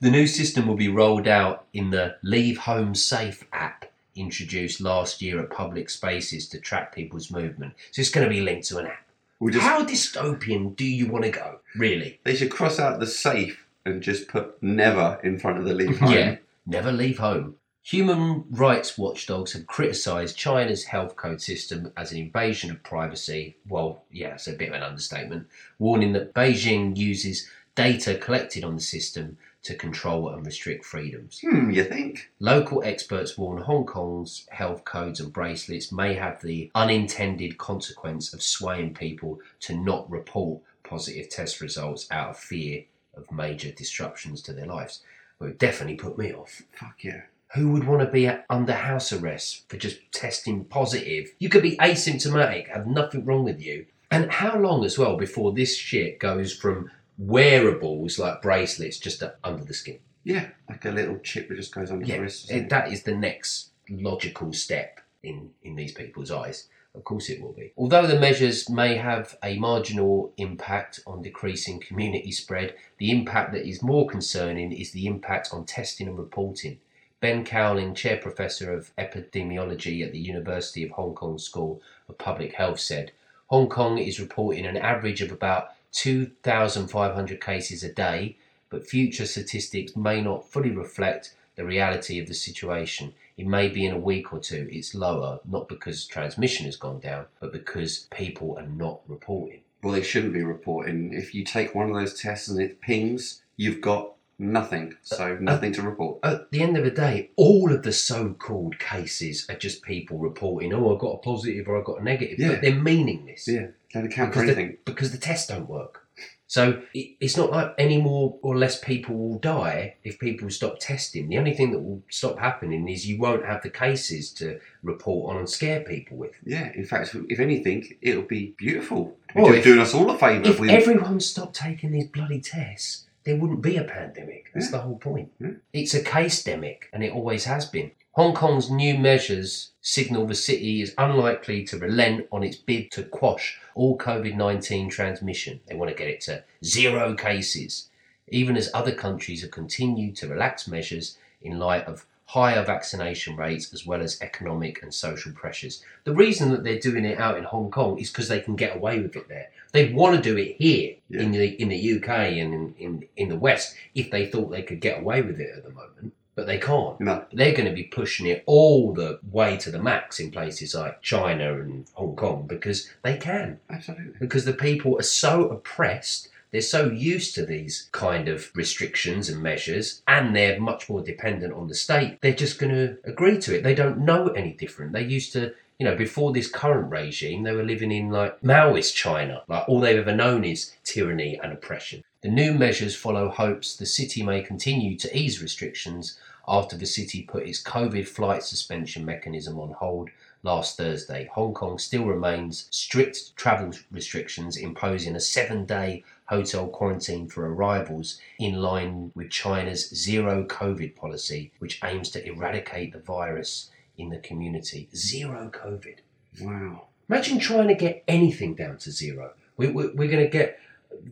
The new system will be rolled out in the Leave Home Safe app introduced last year at public spaces to track people's movement. So it's going to be linked to an app. We'll just, How dystopian do you want to go, really? They should cross out the safe and just put never in front of the leave home. Yeah, never leave home. Human rights watchdogs have criticised China's health code system as an invasion of privacy. Well, yeah, it's a bit of an understatement, warning that Beijing uses data collected on the system to control and restrict freedoms. Hmm, you think? Local experts warn Hong Kong's health codes and bracelets may have the unintended consequence of swaying people to not report positive test results out of fear of major disruptions to their lives. Well, it definitely put me off. Fuck yeah. Who would want to be under house arrest for just testing positive? You could be asymptomatic, have nothing wrong with you. And how long as well before this shit goes from wearables like bracelets just under the skin? Yeah, like a little chip that just goes under the Yeah, wrist. it- that is the next logical step in, in these people's eyes. Of course, it will be. Although the measures may have a marginal impact on decreasing community spread, the impact that is more concerning is the impact on testing and reporting. Ben Cowling, Chair Professor of Epidemiology at the University of Hong Kong School of Public Health, said Hong Kong is reporting an average of about 2,500 cases a day, but future statistics may not fully reflect the reality of the situation. It may be in a week or two it's lower, not because transmission has gone down, but because people are not reporting. Well, they shouldn't be reporting. If you take one of those tests and it pings, you've got nothing. Uh, so uh, nothing to report. At the end of the day, all of the so called cases are just people reporting, oh, I've got a positive or I've got a negative, Yeah. but they're meaningless. Yeah, don't account for because the, because the tests don't work. So it, it's not like any more or less people will die if people stop testing. The only thing that will stop happening is you won't have the cases to report on and scare people with. Yeah, in fact, if anything, it'll be beautiful. Well, You're if- doing us all a favour. If we- everyone stopped taking these bloody tests, there wouldn't be a pandemic. That's Yeah. the whole point. Yeah. It's a case demic, and it always has been. Hong Kong's new measures signal the city is unlikely to relent on its bid to quash all COVID 19 transmission. They want to get it to zero cases, even as other countries have continued to relax measures in light of higher vaccination rates as well as economic and social pressures. The reason that they're doing it out in Hong Kong is because they can get away with it there. They want to do it here Yeah. in the in the UK and in, in, in the West if they thought they could get away with it at the moment, but they can't. No, They're going to be pushing it all the way to the max in places like China and Hong Kong because they can. absolutely. Because the people are so oppressed, they're so used to these kind of restrictions and measures, and they're much more dependent on the state, they're just going to agree to it. They don't know any different. They used to. You know, before this current regime, they were living in like Maoist China. Like all they've ever known is tyranny and oppression. The new measures follow hopes the city may continue to ease restrictions after the city put its COVID flight suspension mechanism on hold last Thursday. Hong Kong still remains strict travel restrictions, imposing a seven day hotel quarantine for arrivals in line with China's zero COVID policy, which aims to eradicate the virus in the community. Zero COVID. Wow. Imagine trying to get anything down to zero. We, we, we're going to get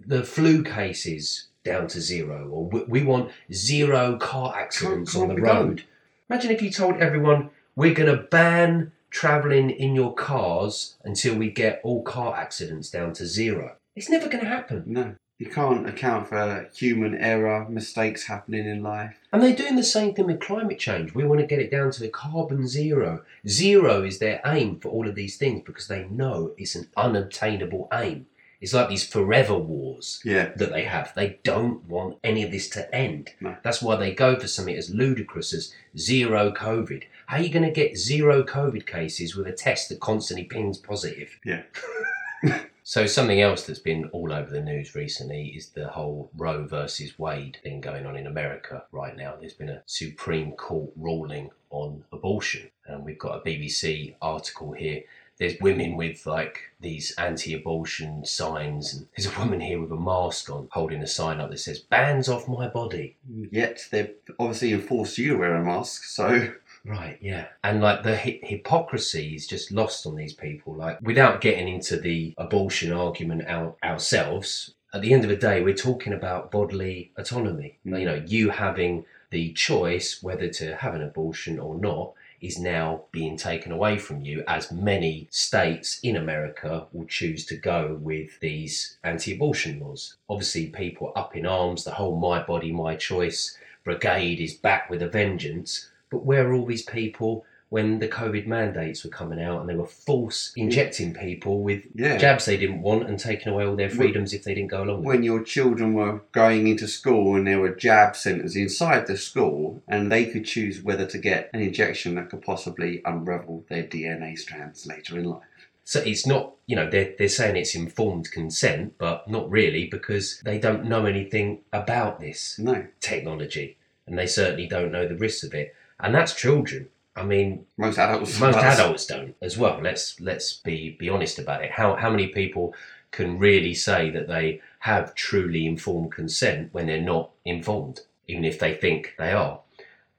the flu cases down to zero, or we, we want zero car accidents Can't- on the can't be done. road. Imagine if you told everyone we're going to ban travelling in your cars until we get all car accidents down to zero. It's never going to happen. No, you can't account for human error, mistakes happening in life. And they're doing the same thing with climate change. We want to get it down to the carbon zero. Zero is their aim for all of these things because they know it's an unobtainable aim. It's like these forever wars Yeah, that they have. They don't want any of this to end. No. That's why they go for something as ludicrous as zero COVID. How are you going to get zero COVID cases with a test that constantly pings positive? Yeah. So something else that's been all over the news recently is the whole Roe versus Wade thing going on in America right now. There's been a Supreme Court ruling on abortion, and we've got a BBC article here. There's women with like these anti-abortion signs, and there's a woman here with a mask on, holding a sign up that says "Bands off my body." Yet they've obviously enforced you to wear a mask, so Right, yeah. And like the hi- hypocrisy is just lost on these people. Like, without getting into the abortion argument out ourselves, at the end of the day, we're talking about bodily autonomy. Mm. You know, you having the choice whether to have an abortion or not is now being taken away from you, as many states in America will choose to go with these anti abortion laws. Obviously, people up in arms, the whole My Body, My Choice brigade is back with a vengeance. But where are all these people when the COVID mandates were coming out and they were force injecting people with yeah. jabs they didn't want and taking away all their freedoms if they didn't go along with it? when your children were going into school and there were jab centres inside the school and they could choose whether to get an injection that could possibly unravel their DNA strands later in life. So it's not, you know, they're, they're saying it's informed consent, but not really because they don't know anything about this No, technology and they certainly don't know the risks of it. And that's children. I mean, most adults. most That's- adults don't as well. Let's let's be be honest about it. How how many people can really say that they have truly informed consent when they're not informed, even if they think they are?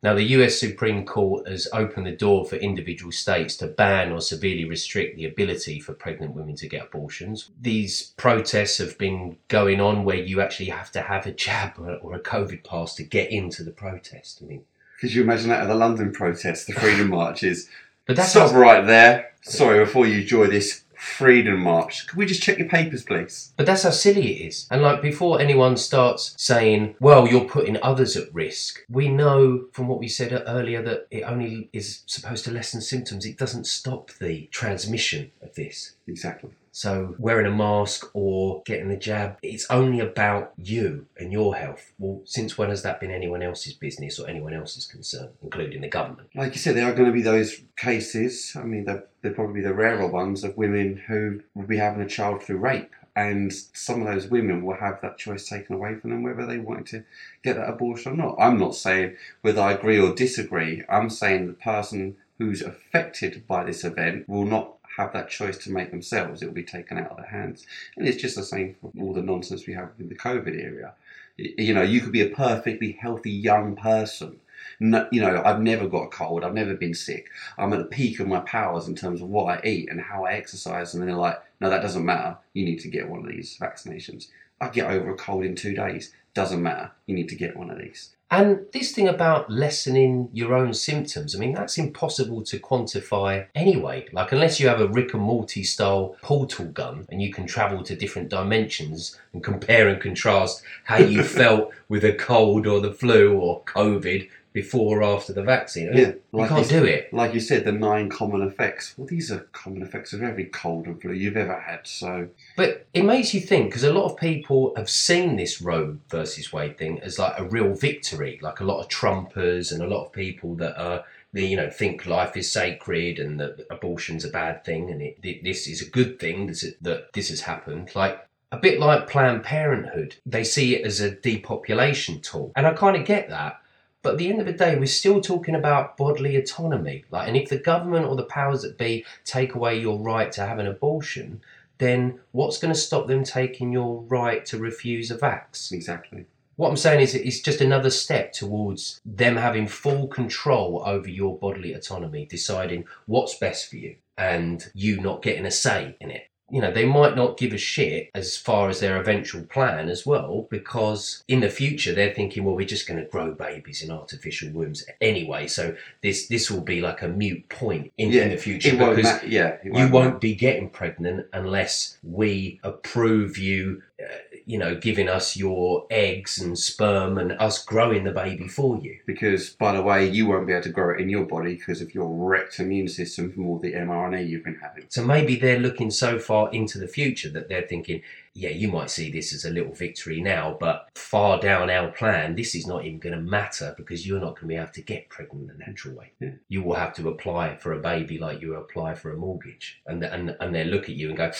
Now, the US Supreme Court has opened the door for individual states to ban or severely restrict the ability for pregnant women to get abortions. These protests have been going on where you actually have to have a jab or, or a COVID pass to get into the protest. I mean, Could you imagine that at the London protests, the Freedom Marches? but that's Stop right there. Sorry, before you join this Freedom March, Can we just check your papers, please? But that's how silly it is. And like before anyone starts saying, well, you're putting others at risk, we know from what we said earlier that it only is supposed to lessen symptoms. It doesn't stop the transmission of this. Exactly. So wearing a mask or getting the jab, it's only about you and your health. Well, since when has that been anyone else's business or anyone else's concern, including the government? Like you said, there are going to be those cases. I mean, they're, they're probably the rarer ones of women who will be having a child through rape. And some of those women will have that choice taken away from them whether they want to get that abortion or not. I'm not saying whether I agree or disagree. I'm saying the person who's affected by this event will not have that choice to make themselves. It will be taken out of their hands. And it's just the same for all the nonsense we have in the COVID area. You know, you could be a perfectly healthy young person. No, you know, I've never got a cold. I've never been sick. I'm at the peak of my powers in terms of what I eat and how I exercise. And they're like, no, that doesn't matter. You need to get one of these vaccinations. I get over a cold in two days. Doesn't matter. You need to get one of these. And this thing about lessening your own symptoms, I mean, that's impossible to quantify anyway. Like, unless you have a Rick and Morty style portal gun and you can travel to different dimensions and compare and contrast how you felt with a cold or the flu or COVID before or after the vaccine. Yeah, you like can't you- do it. Like you said, the nine common effects. Well, these are common effects of every cold and flu you've ever had. So, But it makes you think because a lot of people have seen this Roe versus Wade thing as like a real victory. Like a lot of Trumpers and a lot of people that are, you know, think life is sacred and that abortion's a bad thing and it, th- this is a good thing that this has happened. Like a bit like Planned Parenthood, they see it as a depopulation tool, and I kind of get that. But at the end of the day, we're still talking about bodily autonomy. Like, and if the government or the powers that be take away your right to have an abortion, then what's going to stop them taking your right to refuse a vax? exactly. What I'm saying is, it's just another step towards them having full control over your bodily autonomy, deciding what's best for you, and you not getting a say in it. You know, they might not give a shit as far as their eventual plan as well, because in the future they're thinking, well, we're just going to grow babies in artificial wombs anyway, so this this will be like a mute point in, in the future won't because matter. Yeah, it you won't be getting pregnant unless we approve you, uh, you know, giving us your eggs and sperm and us growing the baby for you. Because, by the way, you won't be able to grow it in your body because of your wrecked immune system from all the mRNA you've been having. So maybe they're looking so far into the future that they're thinking yeah, you might see this as a little victory now, but far down our plan, this is not even going to matter because you're not going to be able to get pregnant the natural way. Yeah. You will have to apply for a baby like you apply for a mortgage, and and and they look at you and go,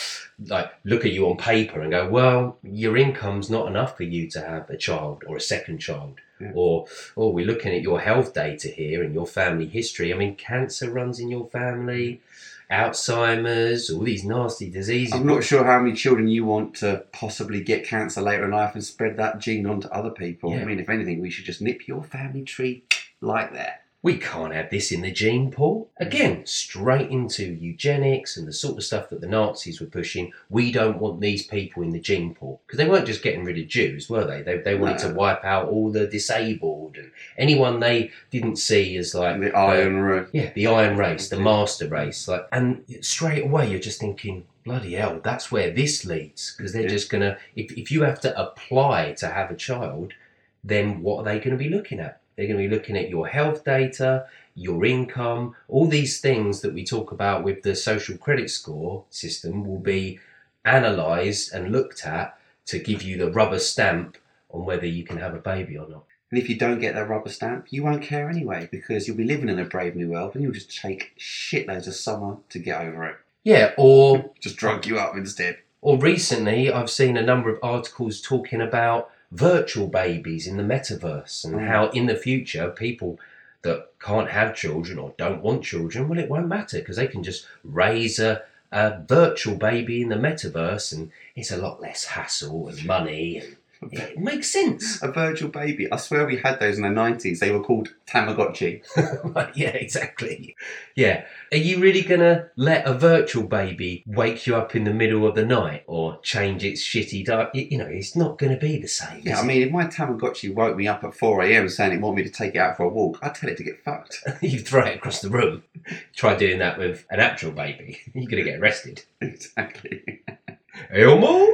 like look at you on paper and go, well, your income's not enough for you to have a child or a second child. Yeah. Or, oh, we're looking at your health data here and your family history. I mean, cancer runs in your family, Alzheimer's, all these nasty diseases. I'm not sure how many children you want to possibly get cancer later in life and spread that gene on to other people. Yeah. I mean, if anything, we should just nip your family tree like that. We can't have this in the gene pool. Again, straight into eugenics and the sort of stuff that the Nazis were pushing. We don't want these people in the gene pool. Because they weren't just getting rid of Jews, were they? They, they wanted No. to wipe out all the disabled and anyone they didn't see as like. the Aryan race. Yeah, the Aryan race, the master race. like, And straight away you're just thinking, bloody hell, that's where this leads. Because they're Yeah. just going to. If, if you have to apply to have a child, then what are they going to be looking at? They're going to be looking at your health data, your income, all these things that we talk about with the social credit score system will be analysed and looked at to give you the rubber stamp on whether you can have a baby or not. And if you don't get that rubber stamp, you won't care anyway because you'll be living in a brave new world and you'll just take shitloads of soma to get over it. Yeah, or Just drug you up instead. or recently I've seen a number of articles talking about virtual babies in the metaverse and Mm. how in the future people that can't have children or don't want children, well, it won't matter because they can just raise a, a virtual baby in the metaverse and it's a lot less hassle and money and it makes sense. A virtual baby. I swear we had those in the 90s. They were called Tamagotchi. yeah, exactly. Yeah. Are you really going to let a virtual baby wake you up in the middle of the night or change its shitty diet? You know, it's not going to be the same. Yeah, I mean, if my Tamagotchi woke me up at 4am saying it wanted me to take it out for a walk, I'd tell it to get fucked. you throw it across the room. Try doing that with an actual baby. You're going to get arrested. exactly. Elmo?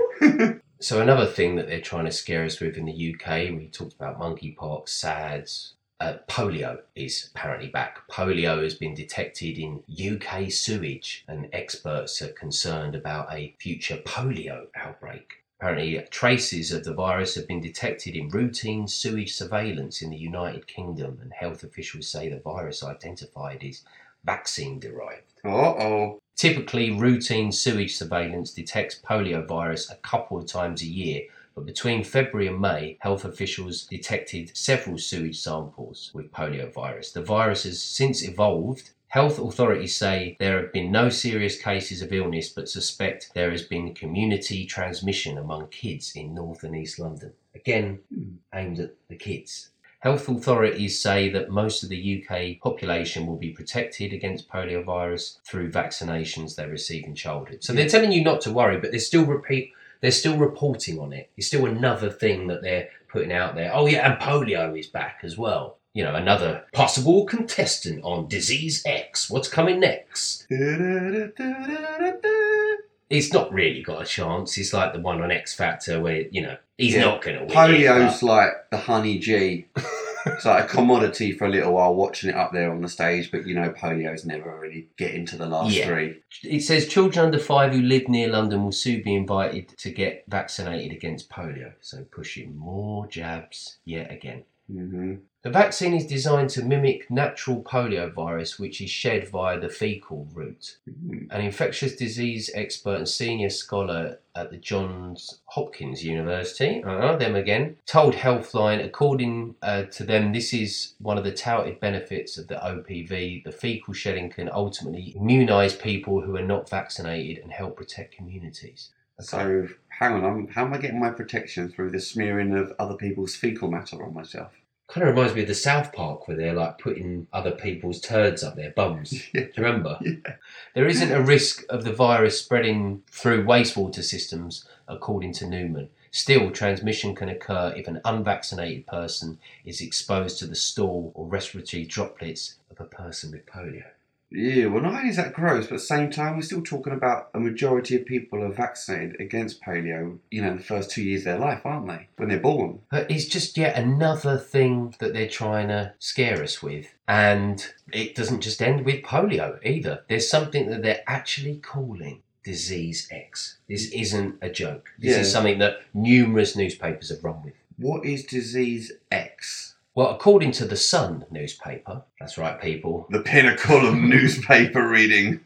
So another thing that they're trying to scare us with in the UK, we talked about monkeypox, SADS. Uh, polio is apparently back. Polio has been detected in UK sewage, and experts are concerned about a future polio outbreak. Apparently, traces of the virus have been detected in routine sewage surveillance in the United Kingdom, and health officials say the virus identified is vaccine derived. Uh oh. Typically, routine sewage surveillance detects polio virus a couple of times a year, but between February and May, health officials detected several sewage samples with polio virus. The virus has since evolved. Health authorities say there have been no serious cases of illness, but suspect there has been community transmission among kids in North and East London. Again, Hmm. aimed at the kids. Health authorities say that most of the UK population will be protected against polio virus through vaccinations they receive in childhood. So they're telling you not to worry, but they're still repeat they're still reporting on it. It's still another thing that they're putting out there. Oh yeah, and polio is back as well. You know, another possible contestant on Disease X. What's coming next? It's not really got a chance. It's like the one on X Factor where, you know, he's Yeah. not going to win. it, Polio's like the Honey G. it's like a commodity for a little while watching it up there on the stage, but you know, polio's never really get into the last Yeah. three. It says children under five who live near London will soon be invited to get vaccinated against polio. So pushing more jabs yet again. hmm The vaccine is designed to mimic natural polio virus, which is shed via the fecal route. An infectious disease expert and senior scholar at the Johns Hopkins University, uh, them again, told Healthline, according uh, to them, this is one of the touted benefits of the OPV. The fecal shedding can ultimately immunise people who are not vaccinated and help protect communities. So, hang on, I'm, how am I getting my protection through the smearing of other people's fecal matter on myself? Kind of reminds me of the South Park where they're like putting other people's turds up their bums. Yeah. Do you remember? Yeah. There isn't a risk of the virus spreading through wastewater systems, according to Newman. Still, transmission can occur if an unvaccinated person is exposed to the stool or respiratory droplets of a person with polio. Yeah, well, not only is that gross, but at the same time, we're still talking about a majority of people are vaccinated against polio, you know, in the first two years of their life, aren't they? When they're born. But it's just yet another thing that they're trying to scare us with. And it doesn't just end with polio either. There's something that they're actually calling Disease X. This isn't a joke. This Yeah. is something that numerous newspapers have run with. What is disease X? Well, according to the Sun newspaper, that's right, people, The pinnacle of newspaper reading.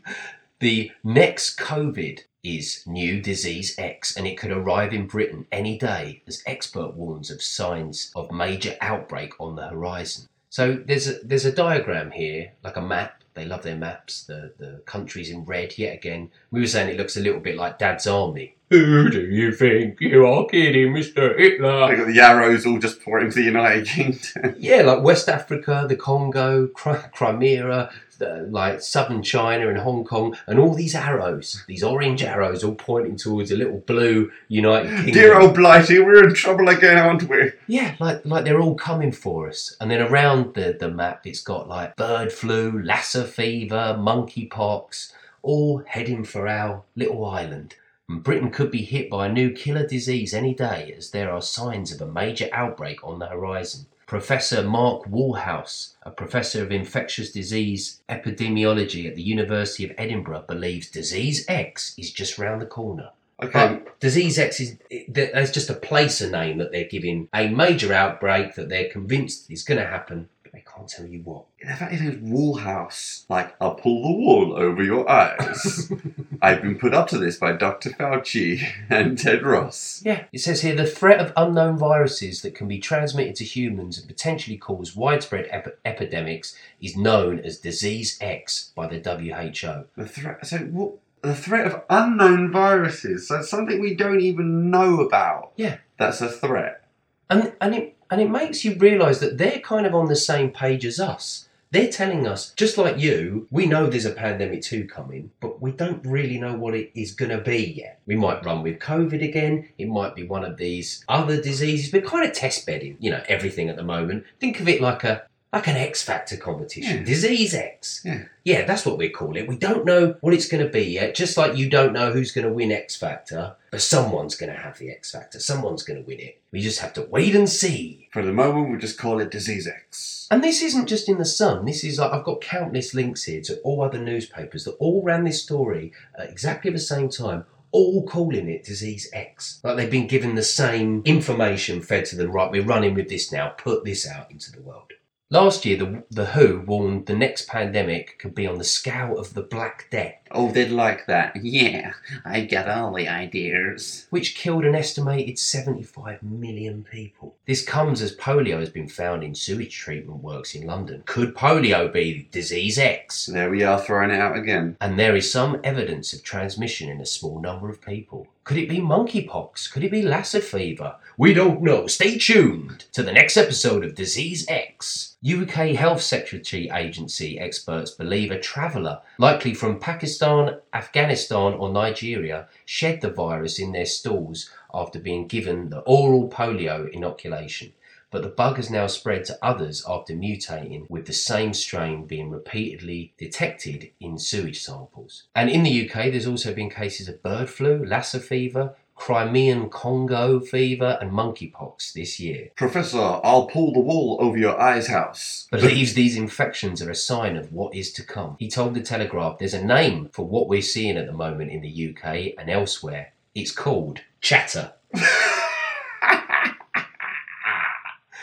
the next COVID is new disease X and it could arrive in Britain any day as expert warns of signs of major outbreak on the horizon. So there's a there's a diagram here, like a map. They love their maps. The the countries in red. Yet again, we were saying it looks a little bit like Dad's army. Who do you think you are kidding, Mr. Hitler? They got the arrows all just pointing to the United Kingdom. Yeah, like West Africa, the Congo, Crimea, the, like southern China and Hong Kong, and all these arrows, these orange arrows, all pointing towards a little blue United Kingdom. Dear old Blighty, we're in trouble again, aren't we? Yeah, like like they're all coming for us. And then around the, the map, it's got like bird flu, Lassa fever, monkeypox, all heading for our little island. Britain could be hit by a new killer disease any day, as there are signs of a major outbreak on the horizon. Professor Mark Woolhouse, a professor of infectious disease epidemiology at the University of Edinburgh, believes disease X is just round the corner. Okay, But disease X is there's just a placer name that they're giving a major outbreak that they're convinced is going to happen, but they can't tell you what. the fact his name's Woolhouse, like, I'll pull the wool over your eyes. I've been put up to this by Dr. Fauci and Tedros. Yeah, it says here the threat of unknown viruses that can be transmitted to humans and potentially cause widespread ep- epidemics is known as disease X by the WHO. The threat. So what? The threat of unknown viruses. So something we don't even know about. Yeah. That's a threat. And and it and it makes you realise that they're kind of on the same page as us. They're telling us, just like you, we know there's a pandemic two coming, but we don't really know what it is going to be yet. We might run with COVID again. It might be one of these other diseases. We're kind of test bedding, you know, everything at the moment. Think of it like a like an X Factor competition, Yeah. Disease X. Yeah. Yeah, that's what we call it. We don't know what it's going to be yet, just like you don't know who's going to win X Factor, but someone's going to have the X Factor. Someone's going to win it. We just have to wait and see. For the moment, we'll just call it Disease X. And this isn't just in the Sun. This is like I've got countless links here to all other newspapers that all ran this story at exactly the same time, all calling it Disease X. Like they've been given the same information fed to them. Right, we're running with this now. Put this out into the world. Last year, the, the WHO warned the next pandemic could be on the scale of the Black Death, Oh, they'd like that. Yeah, I got all the ideas. which killed an estimated 75 million people. This comes as polio has been found in sewage treatment works in London. Could polio be disease X? There we are, throwing it out again. And there is some evidence of transmission in a small number of people. Could it be monkeypox? Could it be Lassa fever? We don't know. Stay tuned to the next episode of Disease X. UK Health Security Agency experts believe a traveller, likely from Pakistan, Afghanistan, or Nigeria, shed the virus in their stools after being given the oral polio inoculation but the bug has now spread to others after mutating, with the same strain being repeatedly detected in sewage samples. And in the UK, there's also been cases of bird flu, Lassa fever, Crimean Congo fever, and monkeypox this year. Professor, I'll pull the wool over your eyes house. Believes these infections are a sign of what is to come. He told the Telegraph there's a name for what we're seeing at the moment in the UK and elsewhere. It's called chatter.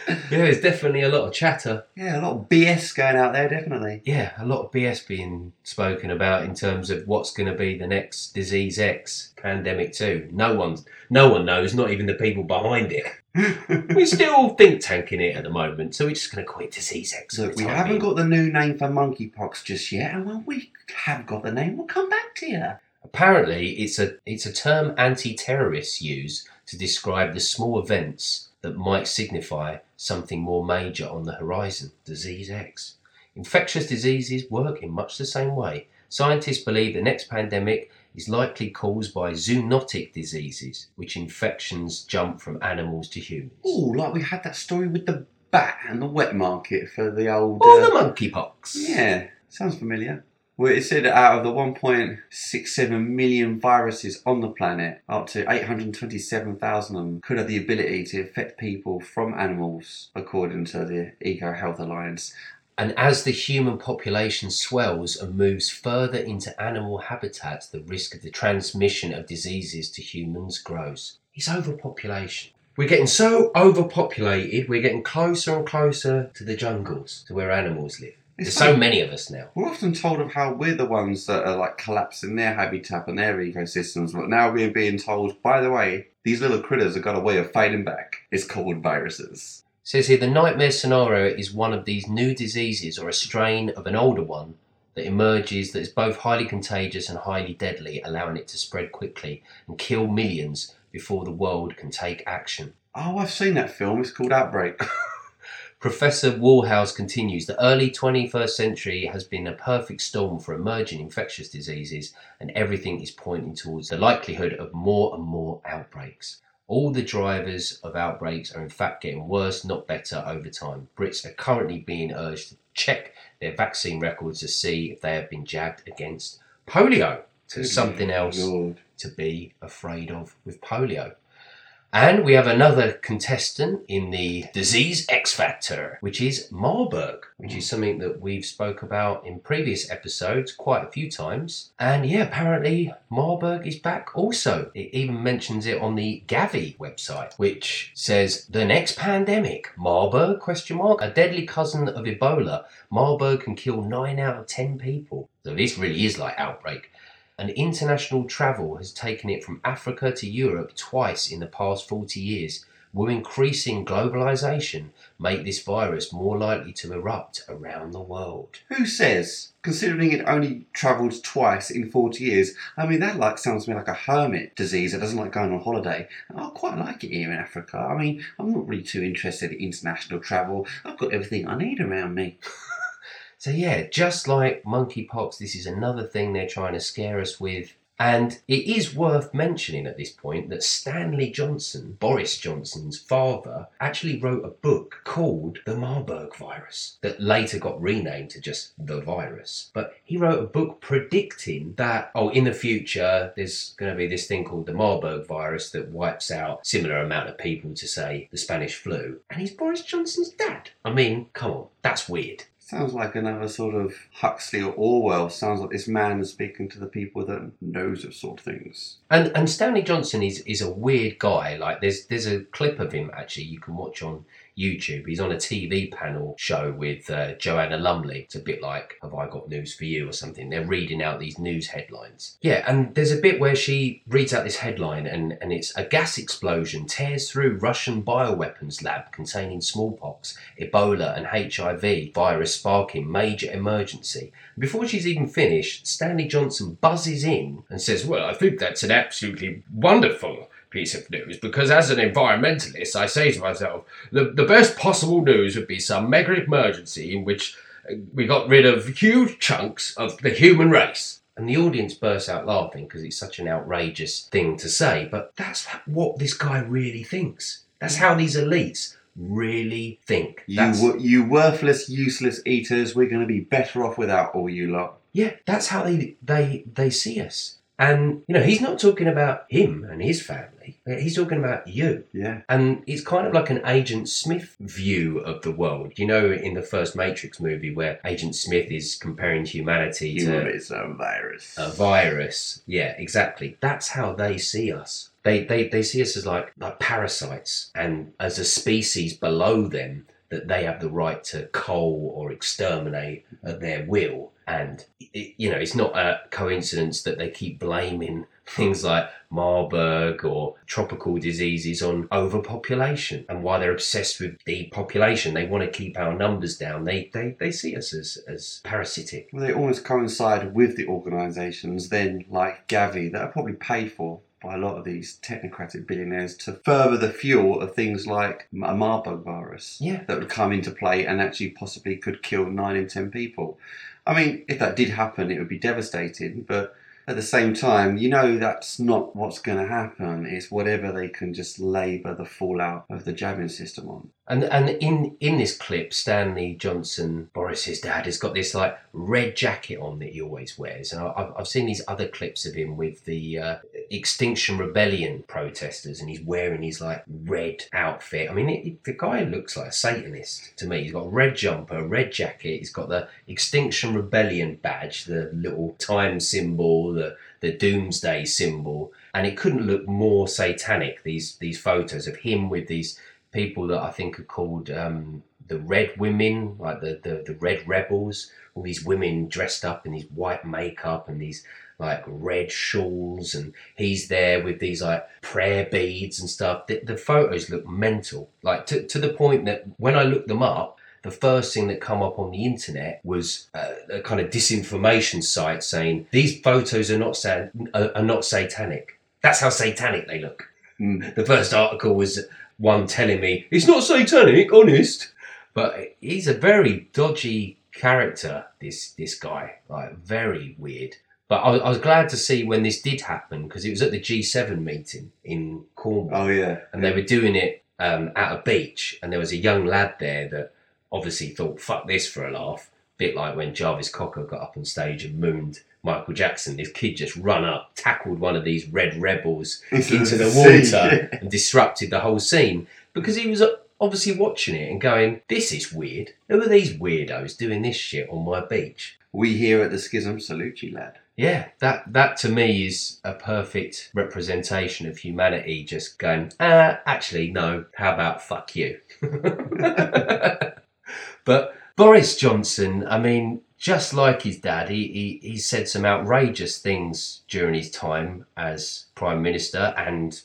Yeah, there's definitely a lot of chatter. Yeah, a lot of BS going out there, definitely. Yeah, a lot of BS being spoken about in terms of what's going to be the next disease X pandemic two. No one's, no one knows, not even the people behind it. We're still think tanking it at the moment, so we're just going to call it disease X. Look, we haven't being. got the new name for monkeypox just yet, and when we have got the name, we'll come back to you. Apparently, it's a it's a term anti-terrorists use to describe the small events that might signify something more major on the horizon. Disease X. Infectious diseases work in much the same way. Scientists believe the next pandemic is likely caused by zoonotic diseases, which infections jump from animals to humans. Oh, like we had that story with the bat and the wet market for the old. Or uh, the monkeypox. Yeah, sounds familiar. Well, it said out of the 1.67 million viruses on the planet, up to 827,000 of them could have the ability to affect people from animals, according to the Eco Health Alliance. And as the human population swells and moves further into animal habitats, the risk of the transmission of diseases to humans grows. It's overpopulation. We're getting so overpopulated, we're getting closer and closer to the jungles, to where animals live. There's so many of us now. We're often told of how we're the ones that are like collapsing their habitat and their ecosystems, but now we're being told, by the way, these little critters have got a way of fighting back. It's called viruses. Says here the nightmare scenario is one of these new diseases or a strain of an older one that emerges that is both highly contagious and highly deadly, allowing it to spread quickly and kill millions before the world can take action. Oh, I've seen that film. It's called Outbreak. Professor Woolhouse continues the early 21st century has been a perfect storm for emerging infectious diseases, and everything is pointing towards the likelihood of more and more outbreaks. All the drivers of outbreaks are in fact getting worse, not better, over time. Brits are currently being urged to check their vaccine records to see if they have been jabbed against polio. So something else Lord. to be afraid of with polio. And we have another contestant in the disease X Factor, which is Marburg, which is something that we've spoke about in previous episodes quite a few times. And yeah, apparently Marburg is back also. It even mentions it on the Gavi website, which says the next pandemic, Marburg question mark, a deadly cousin of Ebola. Marburg can kill 9 out of 10 people. So this really is like outbreak and international travel has taken it from Africa to Europe twice in the past 40 years. Will increasing globalization make this virus more likely to erupt around the world? Who says, considering it only travelled twice in 40 years, I mean, that like sounds to me like a hermit disease that doesn't like going on holiday. I quite like it here in Africa. I mean, I'm not really too interested in international travel. I've got everything I need around me. So, yeah, just like monkeypox, this is another thing they're trying to scare us with. And it is worth mentioning at this point that Stanley Johnson, Boris Johnson's father, actually wrote a book called The Marburg Virus that later got renamed to just The Virus. But he wrote a book predicting that, oh, in the future, there's going to be this thing called the Marburg virus that wipes out similar amount of people to, say, the Spanish flu. And he's Boris Johnson's dad. I mean, come on, that's weird. Sounds like another sort of Huxley or Orwell. Sounds like this man is speaking to the people that knows of sort of things. And and Stanley Johnson is is a weird guy. Like there's there's a clip of him actually you can watch on YouTube. He's on a TV panel show with uh, Joanna Lumley. It's a bit like Have I Got News for You or something. They're reading out these news headlines. Yeah, and there's a bit where she reads out this headline and, and it's a gas explosion tears through Russian bioweapons lab containing smallpox, Ebola and HIV virus sparking major emergency. Before she's even finished, Stanley Johnson buzzes in and says, Well, I think that's an absolutely wonderful piece of news because as an environmentalist, I say to myself, the, the best possible news would be some mega emergency in which uh, we got rid of huge chunks of the human race. And the audience bursts out laughing because it's such an outrageous thing to say, but that's what this guy really thinks. That's how these elites really think. You, That's- you worthless, useless eaters, we're going to be better off without all you lot. Yeah, that's how they they they see us. And you know, he's not talking about him and his family. Uh, he's talking about you. Yeah. And it's kind of like an Agent Smith view of the world. You know, in the first Matrix movie where Agent Smith is comparing humanity to a virus. a virus. Yeah, exactly. That's how they see us. They, they, they see us as like, like parasites and as a species below them that they have the right to cull or exterminate at their will. And, it, you know, it's not a coincidence that they keep blaming things like Marburg or tropical diseases on overpopulation and why they're obsessed with the population. They want to keep our numbers down. They, they, they see us as, as parasitic. Well, they almost coincide with the organisations then, like Gavi, that are probably paid for by a lot of these technocratic billionaires to further the fuel of things like a Marburg virus Yeah. that would come into play and actually possibly could kill nine in ten people. I mean, if that did happen, it would be devastating, but at the same time, you know that's not what's going to happen. It's whatever they can just labour the fallout of the jabbing system on. And and in in this clip, Stanley Johnson, Boris's dad, has got this like red jacket on that he always wears, and I- I've I've seen these other clips of him with the uh, Extinction Rebellion protesters, and he's wearing his like red outfit. I mean, it, it- the guy looks like a Satanist to me. He's got a red jumper, red jacket. He's got the Extinction Rebellion badge, the little time symbol, the the Doomsday symbol, and it couldn't look more satanic. These these photos of him with these people that I think are called um, the Red Women, like the, the the Red Rebels. All these women dressed up in these white makeup and these like red shawls, and he's there with these like prayer beads and stuff. The, the photos look mental, like to to the point that when I looked them up. The first thing that come up on the internet was uh, a kind of disinformation site saying these photos are not sa- are, are not satanic. That's how satanic they look. Mm. The first article was one telling me it's not satanic, honest. But he's a very dodgy character. This this guy, like very weird. But I, I was glad to see when this did happen because it was at the G7 meeting in Cornwall Oh yeah. and they were doing it um, at a beach, and there was a young lad there that obviously thought, "Fuck this" for a laugh. Bit like when Jarvis Cocker got up on stage and mooned Michael Jackson. This kid just run up, tackled one of these red rebels into the water and disrupted the whole scene because he was uh, obviously watching it and going, "This is weird. Who are these weirdos doing this shit on my beach?" We here at the Schism salute you, lad. Yeah, that that to me is a perfect representation of humanity. Just going, uh, actually, no. How about fuck you? but Boris Johnson, I mean, just like his dad, he, he he said some outrageous things during his time as prime minister and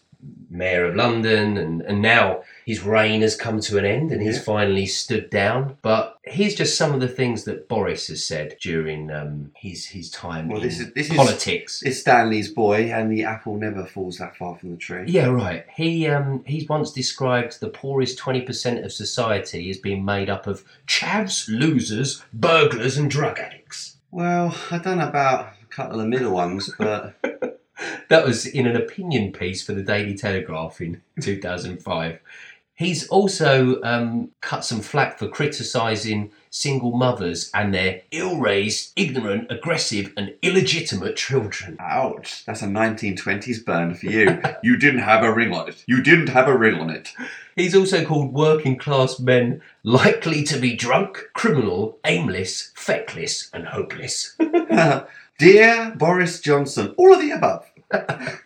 mayor of London, and, and now his reign has come to an end and he's Yeah. finally stood down. But here's just some of the things that Boris has said during um, his his time Well, in this is- this is- politics. It's Stanley's boy, and the apple never falls that far from the tree. yeah, right. He um, he's once described the poorest twenty percent of society as being made up of chavs, losers, burglars, and drug addicts. Well, I don't know about a couple of middle ones, but That was in an opinion piece for the Daily Telegraph in 2005. He's also um, cut some flack for criticising single mothers and their ill raised, ignorant, aggressive, and illegitimate children. ouch, that's a 1920s burn for you. you didn't have a ring on it. You didn't have a ring on it. He's also called working class men likely to be drunk, criminal, aimless, feckless, and hopeless. Dear Boris Johnson, all of the above.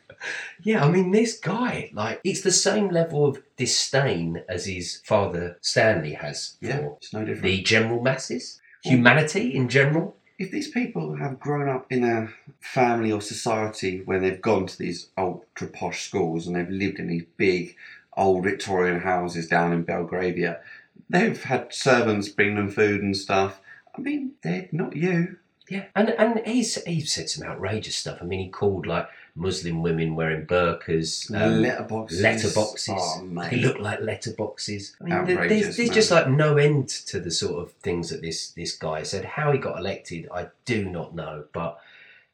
Yeah, I mean, this guy, like, it's the same level of disdain as his father Stanley has for Yeah, it's no different. the general masses, humanity in general. if these people have grown up in a family or society where they've gone to these ultra posh schools and they've lived in these big old Victorian houses down in Belgravia, they've had servants bring them food and stuff. I mean, they're not you. Yeah, and and he's he's said some outrageous stuff. I mean, he called like Muslim women wearing burqas. Um, letterboxes. letterboxes. Oh, mate. They look like letterboxes. I mean, Outrageous, there's, there's just like no end to the sort of things that this this guy said. How he got elected, I do not know. But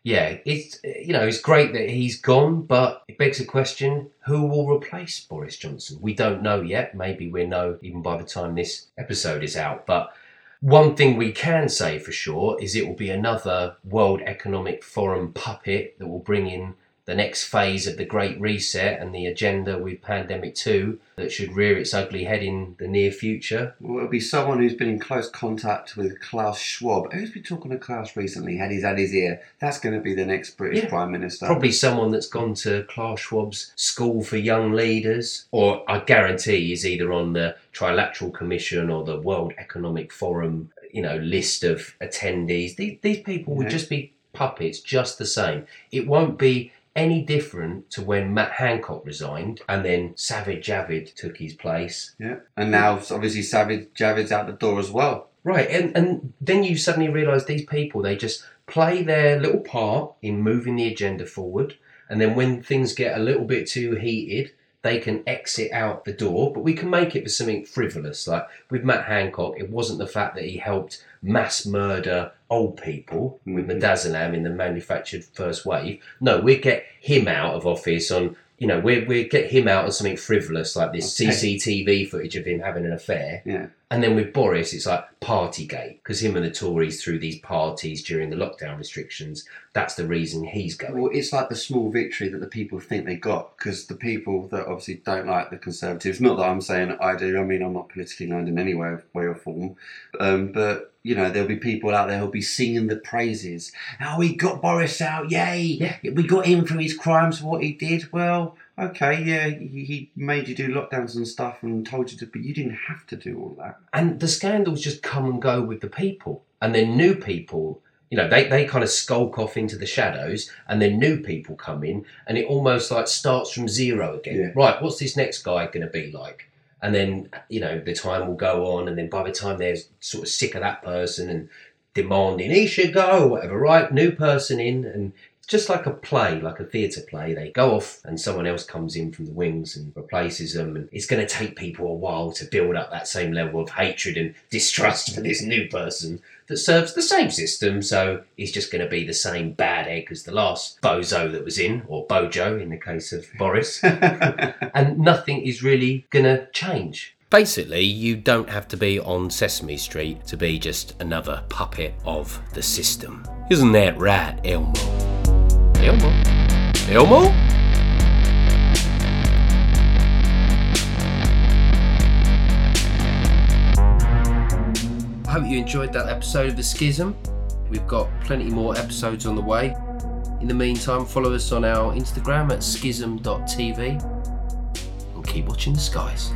yeah, it's you know it's great that he's gone, but it begs the question: Who will replace Boris Johnson? We don't know yet. Maybe we know even by the time this episode is out. But one thing we can say for sure is it will be another World Economic Forum puppet that will bring in the next phase of the Great Reset and the agenda with Pandemic 2 that should rear its ugly head in the near future. Well, it'll be someone who's been in close contact with Klaus Schwab. Who's been talking to Klaus recently? Had his had his ear. That's going to be the next British Yeah. Prime Minister. Probably someone that's gone to Klaus Schwab's School for Young Leaders, or I guarantee is either on the Trilateral Commission or the World Economic Forum, you know, list of attendees. These, these people would just be puppets, just the same. It won't be any different to when Matt Hancock resigned and then Sajid Javid took his place. Yeah. And now, obviously, Sajid Javid's out the door as well. Right, and, and then you suddenly realise these people, they just play their little part in moving the agenda forward, and then when things get a little bit too heated, they can exit out the door, but we can make it for something frivolous. Like with Matt Hancock, it wasn't the fact that he helped mass murder old people with Mhm. midazolam in the manufactured first wave. No, we get him out of office on, you know, we we get him out on something frivolous like this Okay. CCTV footage of him having an affair. Yeah. And then with Boris, it's like Partygate, because him and the Tories threw these parties during the lockdown restrictions. That's the reason he's going. Well, it's like the small victory that the people think they got because the people that obviously don't like the Conservatives, not that I'm saying I do, I mean, I'm not politically aligned in any way, way or form, um, but you know, there'll be people out there who'll be singing the praises. Oh, we got Boris out, yay! Yeah. We got him for his crimes, for what he did. Well, okay, yeah, he made you do lockdowns and stuff and told you to, but you didn't have to do all that. And the scandals just come and go with the people. And then new people, you know, they, they kind of skulk off into the shadows and then new people come in and it almost like starts from zero again. Yeah. Right, what's this next guy going to be like? And then, you know, the time will go on and then by the time they're sort of sick of that person and demanding he should go or whatever, right? New person in and just like a play, like a theatre play. They go off and someone else comes in from the wings and replaces them. And it's going to take people a while to build up that same level of hatred and distrust for this new person that serves the same system. So he's just going to be the same bad egg as the last bozo that was in, or bojo in the case of Boris. and nothing is really going to change. Basically, you don't have to be on Sesame Street to be just another puppet of the system. Isn't that right, Elmo? Elmo? Elmo? I hope you enjoyed that episode of The Schism. We've got plenty more episodes on the way. In the meantime, follow us on our Instagram at schism.tv and keep watching the skies.